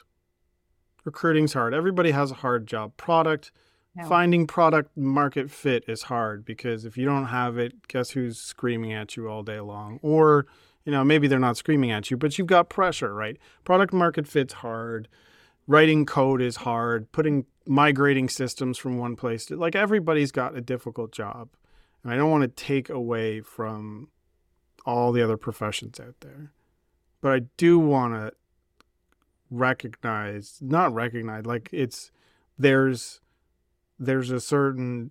recruiting's hard. Everybody has a hard job. Product No. finding product market fit is hard because if you don't have it, guess who's screaming at you all day long? Or you know maybe they're not screaming at you, but you've got pressure, right? Product market fit's hard. Writing code is hard. Putting migrating systems from one place to like everybody's got a difficult job. And I don't want to take away from all the other professions out there. But I do want to recognize, not recognize, like it's there's there's a certain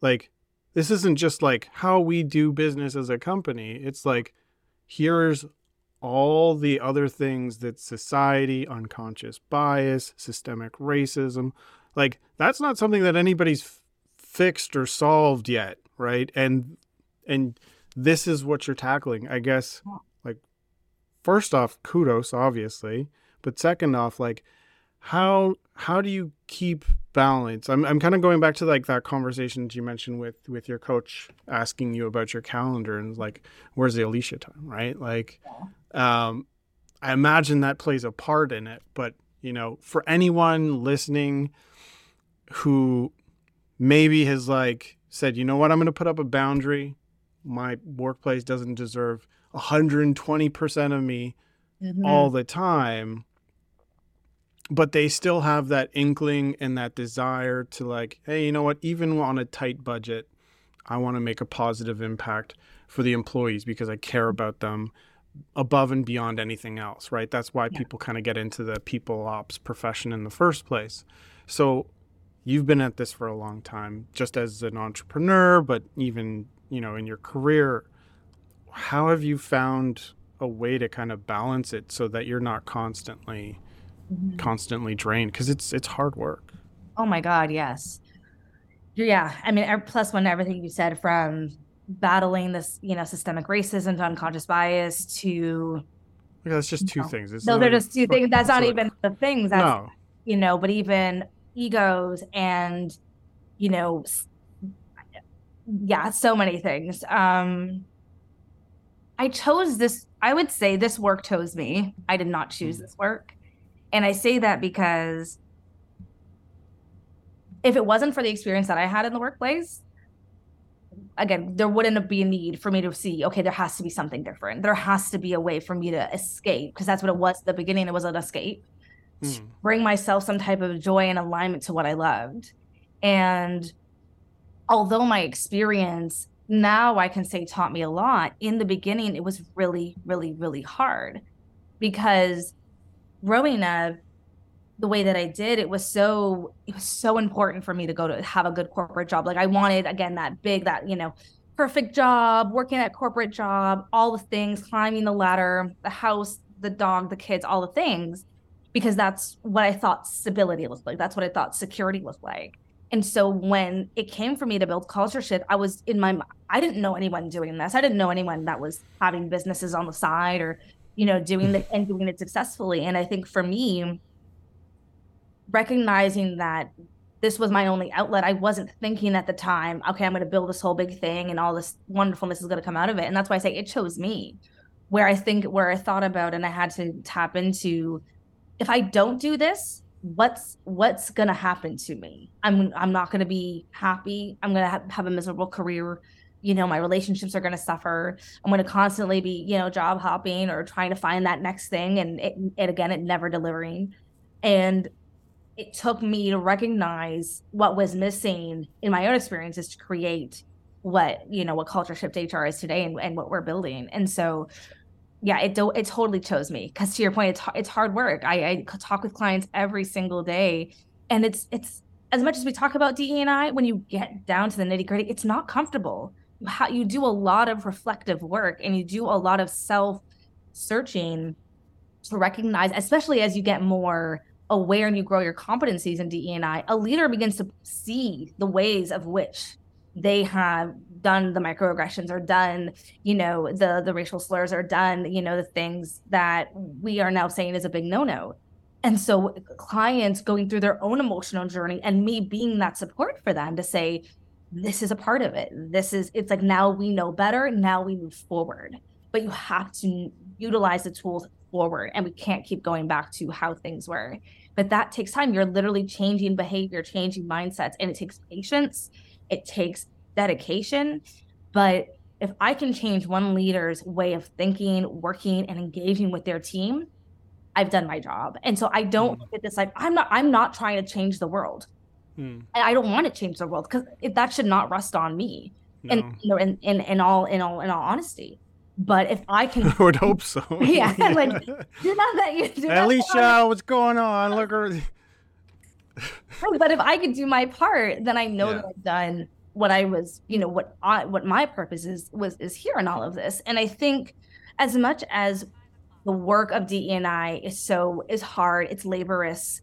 like this isn't just like how we do business as a company. It's like here's all the other things that society, unconscious bias, systemic racism, like that's not something that anybody's f- fixed or solved yet, right? And and this is what you're tackling. I guess like first off, kudos obviously, but second off like how how do you keep balance? I'm I'm kind of going back to like that conversation you mentioned with with your coach asking you about your calendar and like where's the Alysha time, right? Like um I imagine that plays a part in it, but you know, for anyone listening who maybe has like said, you know what, I'm going to put up a boundary. My workplace doesn't deserve 120% of me Mhm. all the time but they still have that inkling and that desire to like hey you know what? Even on a tight budget i want to make a positive impact for the employees because i care about them above and beyond anything else right? That's why Yeah. people kind of get into the people ops profession in the first place. So you've been at this for a long time just as an entrepreneur but even you know in your career how have you found a way to kind of balance it so that you're not constantly Mhm. constantly drained because it's it's hard work Oh my God, yes. Yeah, I mean, ev- plus one, everything you said from battling this, you know, systemic racism to unconscious bias to Like, that's just two No. things It's no, they're just two things. That's not so- even the things. That's no you know, but even egos and you know, yeah, so many things. Um, I chose this. I would say this work chose me. I did not choose Mm. this work, and I say that because if it wasn't for the experience that I had in the workplace, again, there wouldn't be a need for me to see, okay, there has to be something different. There has to be a way for me to escape because that's what it was at the beginning. It was an escape Hmm. bring myself some type of joy and alignment to what I loved. And although my experience now I can say taught me a lot, in the beginning, it was really, really, really hard because growing up the way that I did, it was so it was so important for me to go to have a good corporate job. Like I wanted again that big, that you know, perfect job, working at corporate job, all the things, climbing the ladder, the house, the dog, the kids, all the things because that's what I thought stability looked like. That's what I thought security looked like. And so when it came for me to build CultureShift, I was in my I didn't know anyone doing this. I didn't know anyone that was having businesses on the side or you know doing hmm. it and doing it successfully. And I think for me, recognizing that this was my only outlet, I wasn't thinking at the time, okay, I'm going to build this whole big thing and all this wonderfulness is going to come out of it. And that's why I say it chose me. Where I think where I thought about and I had to tap into if I don't do this, what's what's gonna happen to me? I'm I'm not gonna be happy. I'm gonna have, have a miserable career. You know, my relationships are gonna suffer. I'm gonna constantly be, you know, job hopping or trying to find that next thing, and it, and again, it never delivering. And it took me to recognize what was missing in my own experiences to create what you know what CultureShift HR is today and, and what we're building. And so yeah, it do, it totally chose me because to your point, it's it's hard work. I, I talk with clients every single day, and it's it's as much as we talk about DE and I, when you get down to the nitty gritty, it's not comfortable. Ha- you do a lot of reflective work, and you do a lot of self searching to recognize, especially as you get more aware and you grow your competencies in DE and I. A leader begins to see the ways of which they have done the microaggressions or done you know the the racial slurs are done you know the things that we are now saying is a big no-no and so clients going through their own emotional journey and me being that support for them to say this is a part of it. This is, it's like now we know better. Now we move forward. But you have to utilize the tools forward and we can't keep going back to how things were. But that takes time. You're literally changing behavior, changing mindsets, and it takes patience, it takes dedication. But if I can change one leader's way of thinking, working, and engaging with their team, I've done my job. And so I don't mm. get this like I'm not I'm not trying to change the world. Mm. And I don't want to change the world because that should not rest on me. No. And you know, in, in in all in all in all honesty. But if I can, I would hope so. yeah, like you're not that you. do it. Alysha, what's going on? Look her. but if I could do my part, then I know yeah. that I've done what I was, you know, what I what my purpose is was is here in all of this. And I think as much as the work of DEI is so is hard, it's laborious.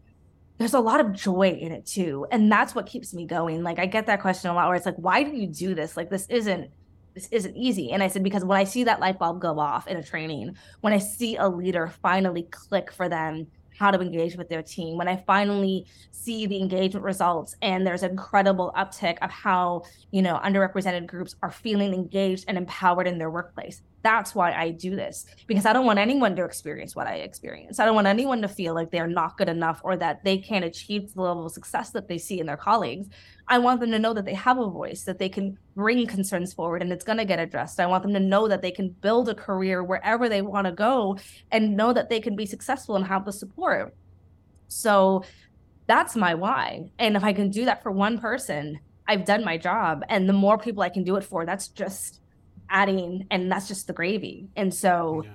There's a lot of joy in it too. And that's what keeps me going. Like I get that question a lot where it's like, why do you do this? Like this isn't this isn't easy. And I said, because when I see that light bulb go off in a training, when I see a leader finally click for them how to engage with their team. When I finally see the engagement results and there's incredible uptick of how, you know, underrepresented groups are feeling engaged and empowered in their workplace. That's why I do this because I don't want anyone to experience what I experience. I don't want anyone to feel like they're not good enough or that they can't achieve the level of success that they see in their colleagues. I want them to know that they have a voice, that they can bring concerns forward and it's going to get addressed. I want them to know that they can build a career wherever they want to go and know that they can be successful and have the support. So that's my why. And if I can do that for one person, I've done my job. And the more people I can do it for, that's just adding, and that's just the gravy. And so, yeah.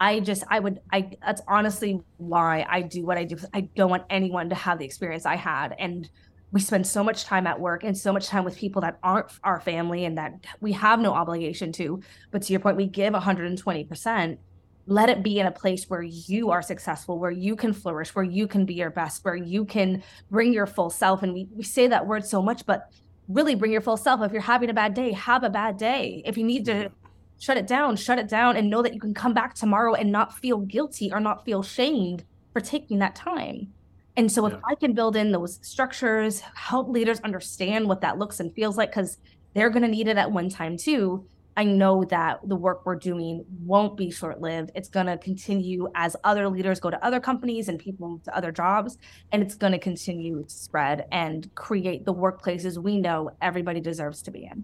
I just I would I that's honestly why I do what I do. I don't want anyone to have the experience I had and we spend so much time at work and so much time with people that aren't our family and that we have no obligation to. But to your point, we give 120%. Let it be in a place where you are successful, where you can flourish, where you can be your best, where you can bring your full self. And we, we say that word so much, but really bring your full self. If you're having a bad day, have a bad day. If you need to shut it down, shut it down and know that you can come back tomorrow and not feel guilty or not feel shamed for taking that time. And so if yeah. I can build in those structures, help leaders understand what that looks and feels like, because they're going to need it at one time too. I know that the work we're doing won't be short lived. It's going to continue as other leaders go to other companies and people move to other jobs. And it's going to continue to spread and create the workplaces we know everybody deserves to be in.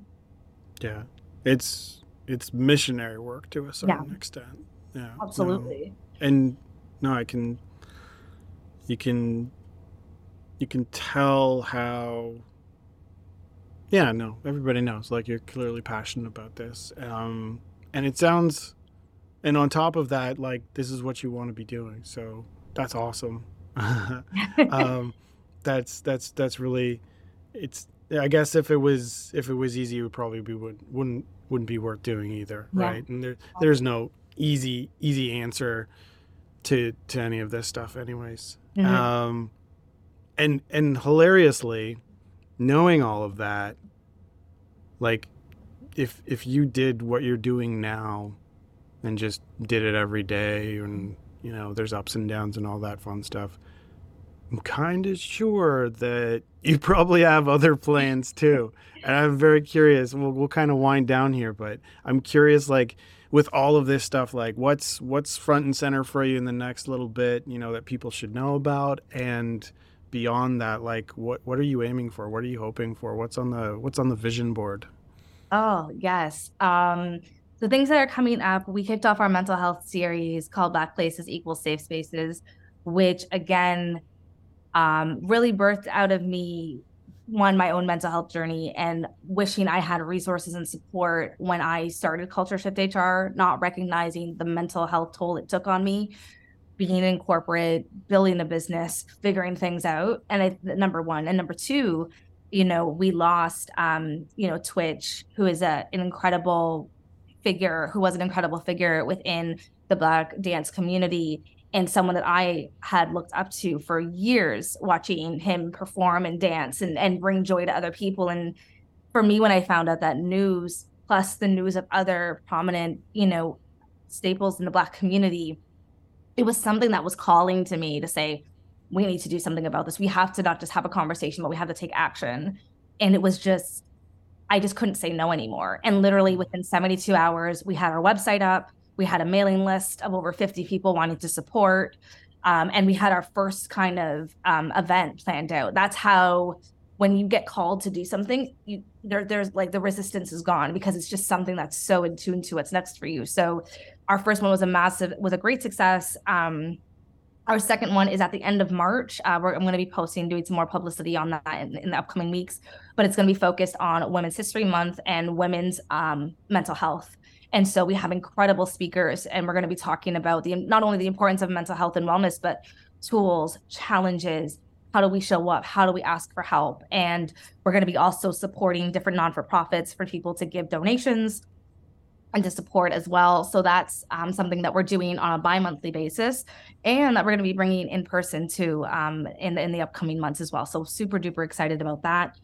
Yeah. It's it's missionary work to a certain yeah. extent. Yeah. Absolutely. No. And no, I can you can you can tell how yeah no everybody knows like you're clearly passionate about this um and it sounds and on top of that like this is what you want to be doing so that's awesome um that's that's that's really it's i guess if it was if it was easy it would probably be would, wouldn't wouldn't be worth doing either yeah. right and there there's no easy easy answer to to any of this stuff anyways Mm-hmm. Um, and and hilariously, knowing all of that, like if if you did what you're doing now and just did it every day and you know there's ups and downs and all that fun stuff i'm kind of sure that you probably have other plans too. And i'm very curious. We'll, we'll kind of wind down here but i'm curious like with all of this stuff like what's what's front and center for you in the next little bit you know that people should know about? And beyond that like what what are you aiming for? What are you hoping for? What's on the what's on the vision board? Oh yes. Um the things that are coming up we kicked off our mental health series called black places equal safe spaces which again um, really birthed out of me one my own mental health journey and wishing I had resources and support when I started CultureShift HR, not recognizing the mental health toll it took on me, being in corporate, building a business, figuring things out. And I, number one, and number two, you know, we lost, um, you know, Twitch, who is a, an incredible figure, who was an incredible figure within the Black dance community and someone that I had looked up to for years, watching him perform and dance and, and bring joy to other people. And for me, when I found out that news, plus the news of other prominent, you know, staples in the Black community, it was something that was calling to me to say, we need to do something about this. We have to not just have a conversation, but we have to take action. And it was just I just couldn't say no anymore. And literally within 72 hours, we had our website up. We had a mailing list of over 50 people wanting to support. Um, and we had our first kind of um, event planned out. That's how when you get called to do something, you there there's like the resistance is gone because it's just something that's so in tune to what's next for you. So our first one was a massive was a great success. Um, our second one is at the end of March. Uh, I'm going to be posting, doing some more publicity on that in, in the upcoming weeks, but it's going to be focused on Women's History Month and women's um, mental health. And so we have incredible speakers, and we're going to be talking about the not only the importance of mental health and wellness, but tools, challenges, how do we show up how do we ask for help and we're going to be also supporting different non-for-profits for people to give donations and to support as well. So that's um, something that we're doing on a bi-monthly basis and that we're going to be bringing in person to um, in, in the upcoming months as well. So super duper excited about that.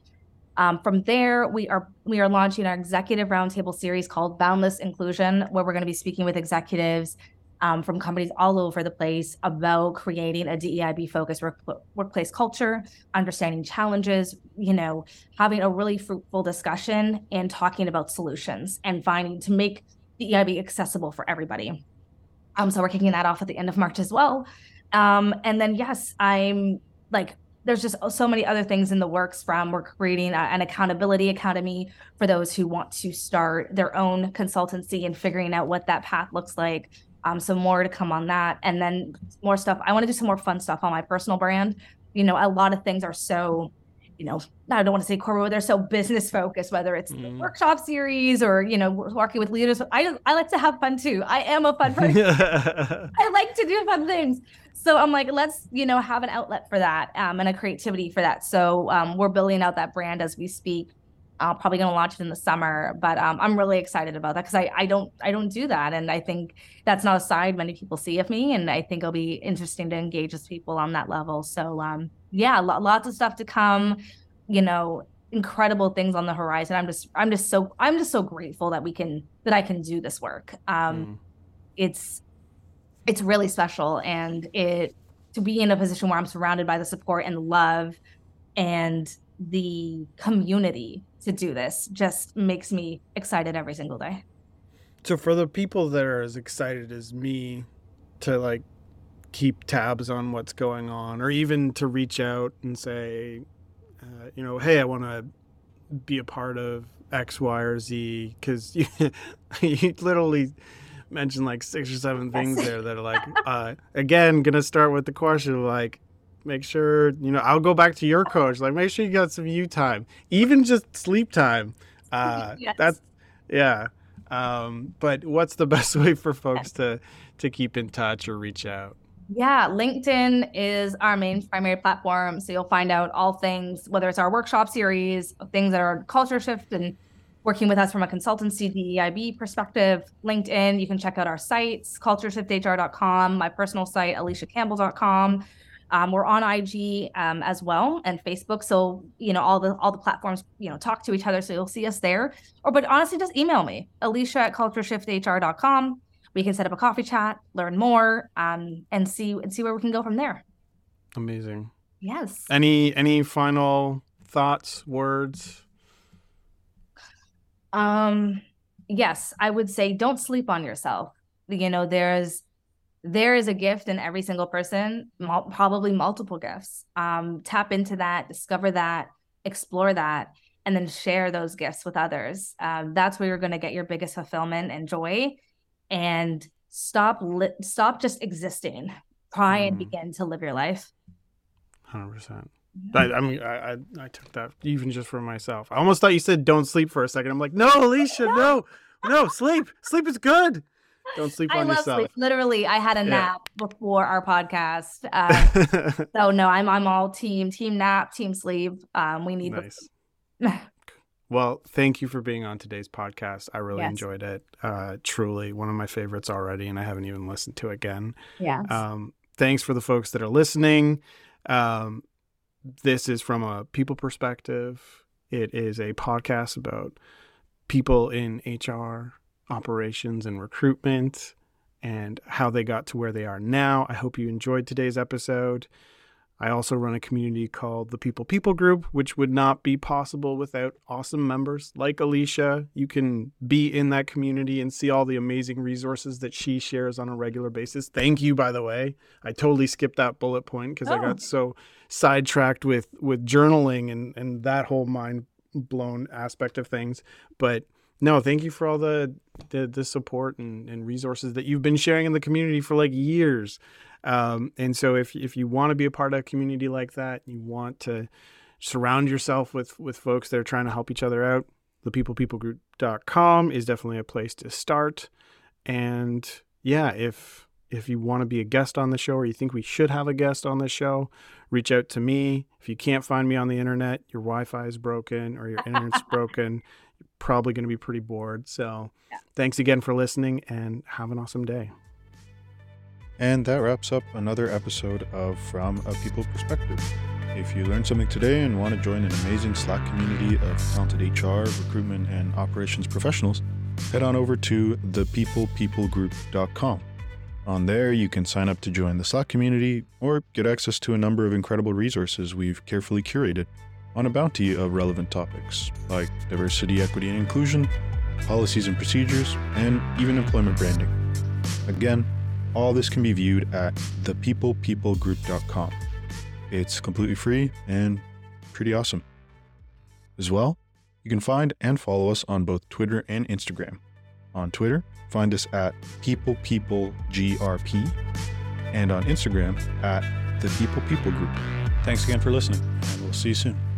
Um, from there we are we are launching our executive roundtable series called boundless inclusion where we're going to be speaking with executives um, from companies all over the place about creating a DEIB focused work, workplace culture, understanding challenges, you know, having a really fruitful discussion and talking about solutions and finding to make DEIB accessible for everybody. Um, so we're kicking that off at the end of March as well. Um, and then yes, I'm like there's just so many other things in the works from we're creating a, an accountability academy for those who want to start their own consultancy and figuring out what that path looks like um, so more to come on that, and then more stuff. I want to do some more fun stuff on my personal brand. You know, a lot of things are so, you know, I don't want to say corporate, but they're so business focused. Whether it's mm. the workshop series or you know working with leaders, I I like to have fun too. I am a fun person. I like to do fun things. So I'm like, let's you know have an outlet for that um, and a creativity for that. So um, we're building out that brand as we speak. I'm probably going to launch it in the summer, but um, I'm really excited about that because I, I don't I don't do that, and I think that's not a side many people see of me, and I think it'll be interesting to engage with people on that level. So um, yeah, lo- lots of stuff to come. You know, incredible things on the horizon. I'm just I'm just so I'm just so grateful that we can that I can do this work. Um, mm. It's it's really special, and it to be in a position where I'm surrounded by the support and love and the community to do this just makes me excited every single day. So for the people that are as excited as me to like keep tabs on what's going on or even to reach out and say uh, you know, hey, I want to be a part of X, Y, or Z because you, you literally mentioned like six or seven things there that are like, uh, again, gonna start with the question of like, make sure you know i'll go back to your coach like make sure you got some you time even just sleep time uh yes. that's yeah um but what's the best way for folks to to keep in touch or reach out yeah linkedin is our main primary platform so you'll find out all things whether it's our workshop series things that are CultureShift and working with us from a consultancy DEIB perspective. LinkedIn, you can check out our sites, cultureshifthr.com, my personal site, alyshacampbell.com. Um, we're on IG um, as well and Facebook. So you know all the all the platforms you know talk to each other. So you'll see us there. Or but honestly, just email me, Alysha at cultureshifthr.com. We can set up a coffee chat, learn more, um, and see and see where we can go from there. Amazing. Yes. Any any final thoughts, words? Um. Yes, I would say don't sleep on yourself. You know, there's there is a gift in every single person, mul- probably multiple gifts. Um, tap into that, discover that, explore that, and then share those gifts with others. Um, that's where you're going to get your biggest fulfillment and joy. And stop li- stop just existing. Try mm. and begin to live your life. Hundred percent. I, I, mean, I, I, I took that even just for myself. I almost thought you said don't sleep for a second. I'm like, no, Alysha, no, no, sleep. Sleep is good. Don't sleep I on yourself. Sleep. Literally, I had a yeah. nap before our podcast. Uh, so no, I'm I'm all team team nap, team sleep. Um, we need nice. well, thank you for being on today's podcast. I really yes. enjoyed it. Uh, truly, one of my favorites already, and I haven't even listened to it again. Yeah. Um, thanks for the folks that are listening. Um, this is from a people perspective. It is a podcast about people in HR operations and recruitment and how they got to where they are now. I hope you enjoyed today's episode. I also run a community called the People People Group, which would not be possible without awesome members like Alysha. You can be in that community and see all the amazing resources that she shares on a regular basis. Thank you, by the way. I totally skipped that bullet point because oh. I got oh. so sidetracked with with journaling and and that whole mind blown aspect of things. But no, thank you for all the the, the support and, and resources that you've been sharing in the community for like years. Um, and so if if you want to be a part of a community like that, you want to surround yourself with with folks that are trying to help each other out, thepeoplepeoplegroup.com is definitely a place to start. And yeah, if if you want to be a guest on the show or you think we should have a guest on the show, reach out to me. If you can't find me on the internet, your Wi-Fi is broken or your internet's broken, probably going to be pretty bored. So, yeah. thanks again for listening and have an awesome day. And that wraps up another episode of From a People Perspective. If you learned something today and want to join an amazing Slack community of talented HR, recruitment, and operations professionals, head on over to thepeoplepeoplegroup.com. On there, you can sign up to join the Slack community or get access to a number of incredible resources we've carefully curated on a bounty of relevant topics like diversity, equity, and inclusion, policies and procedures, and even employment branding. Again, all this can be viewed at thepeoplepeoplegroup.com. It's completely free and pretty awesome. As well, you can find and follow us on both Twitter and Instagram. On Twitter, find us at PeoplePeopleGRP, and on Instagram at The People People Group. Thanks again for listening, and we'll see you soon.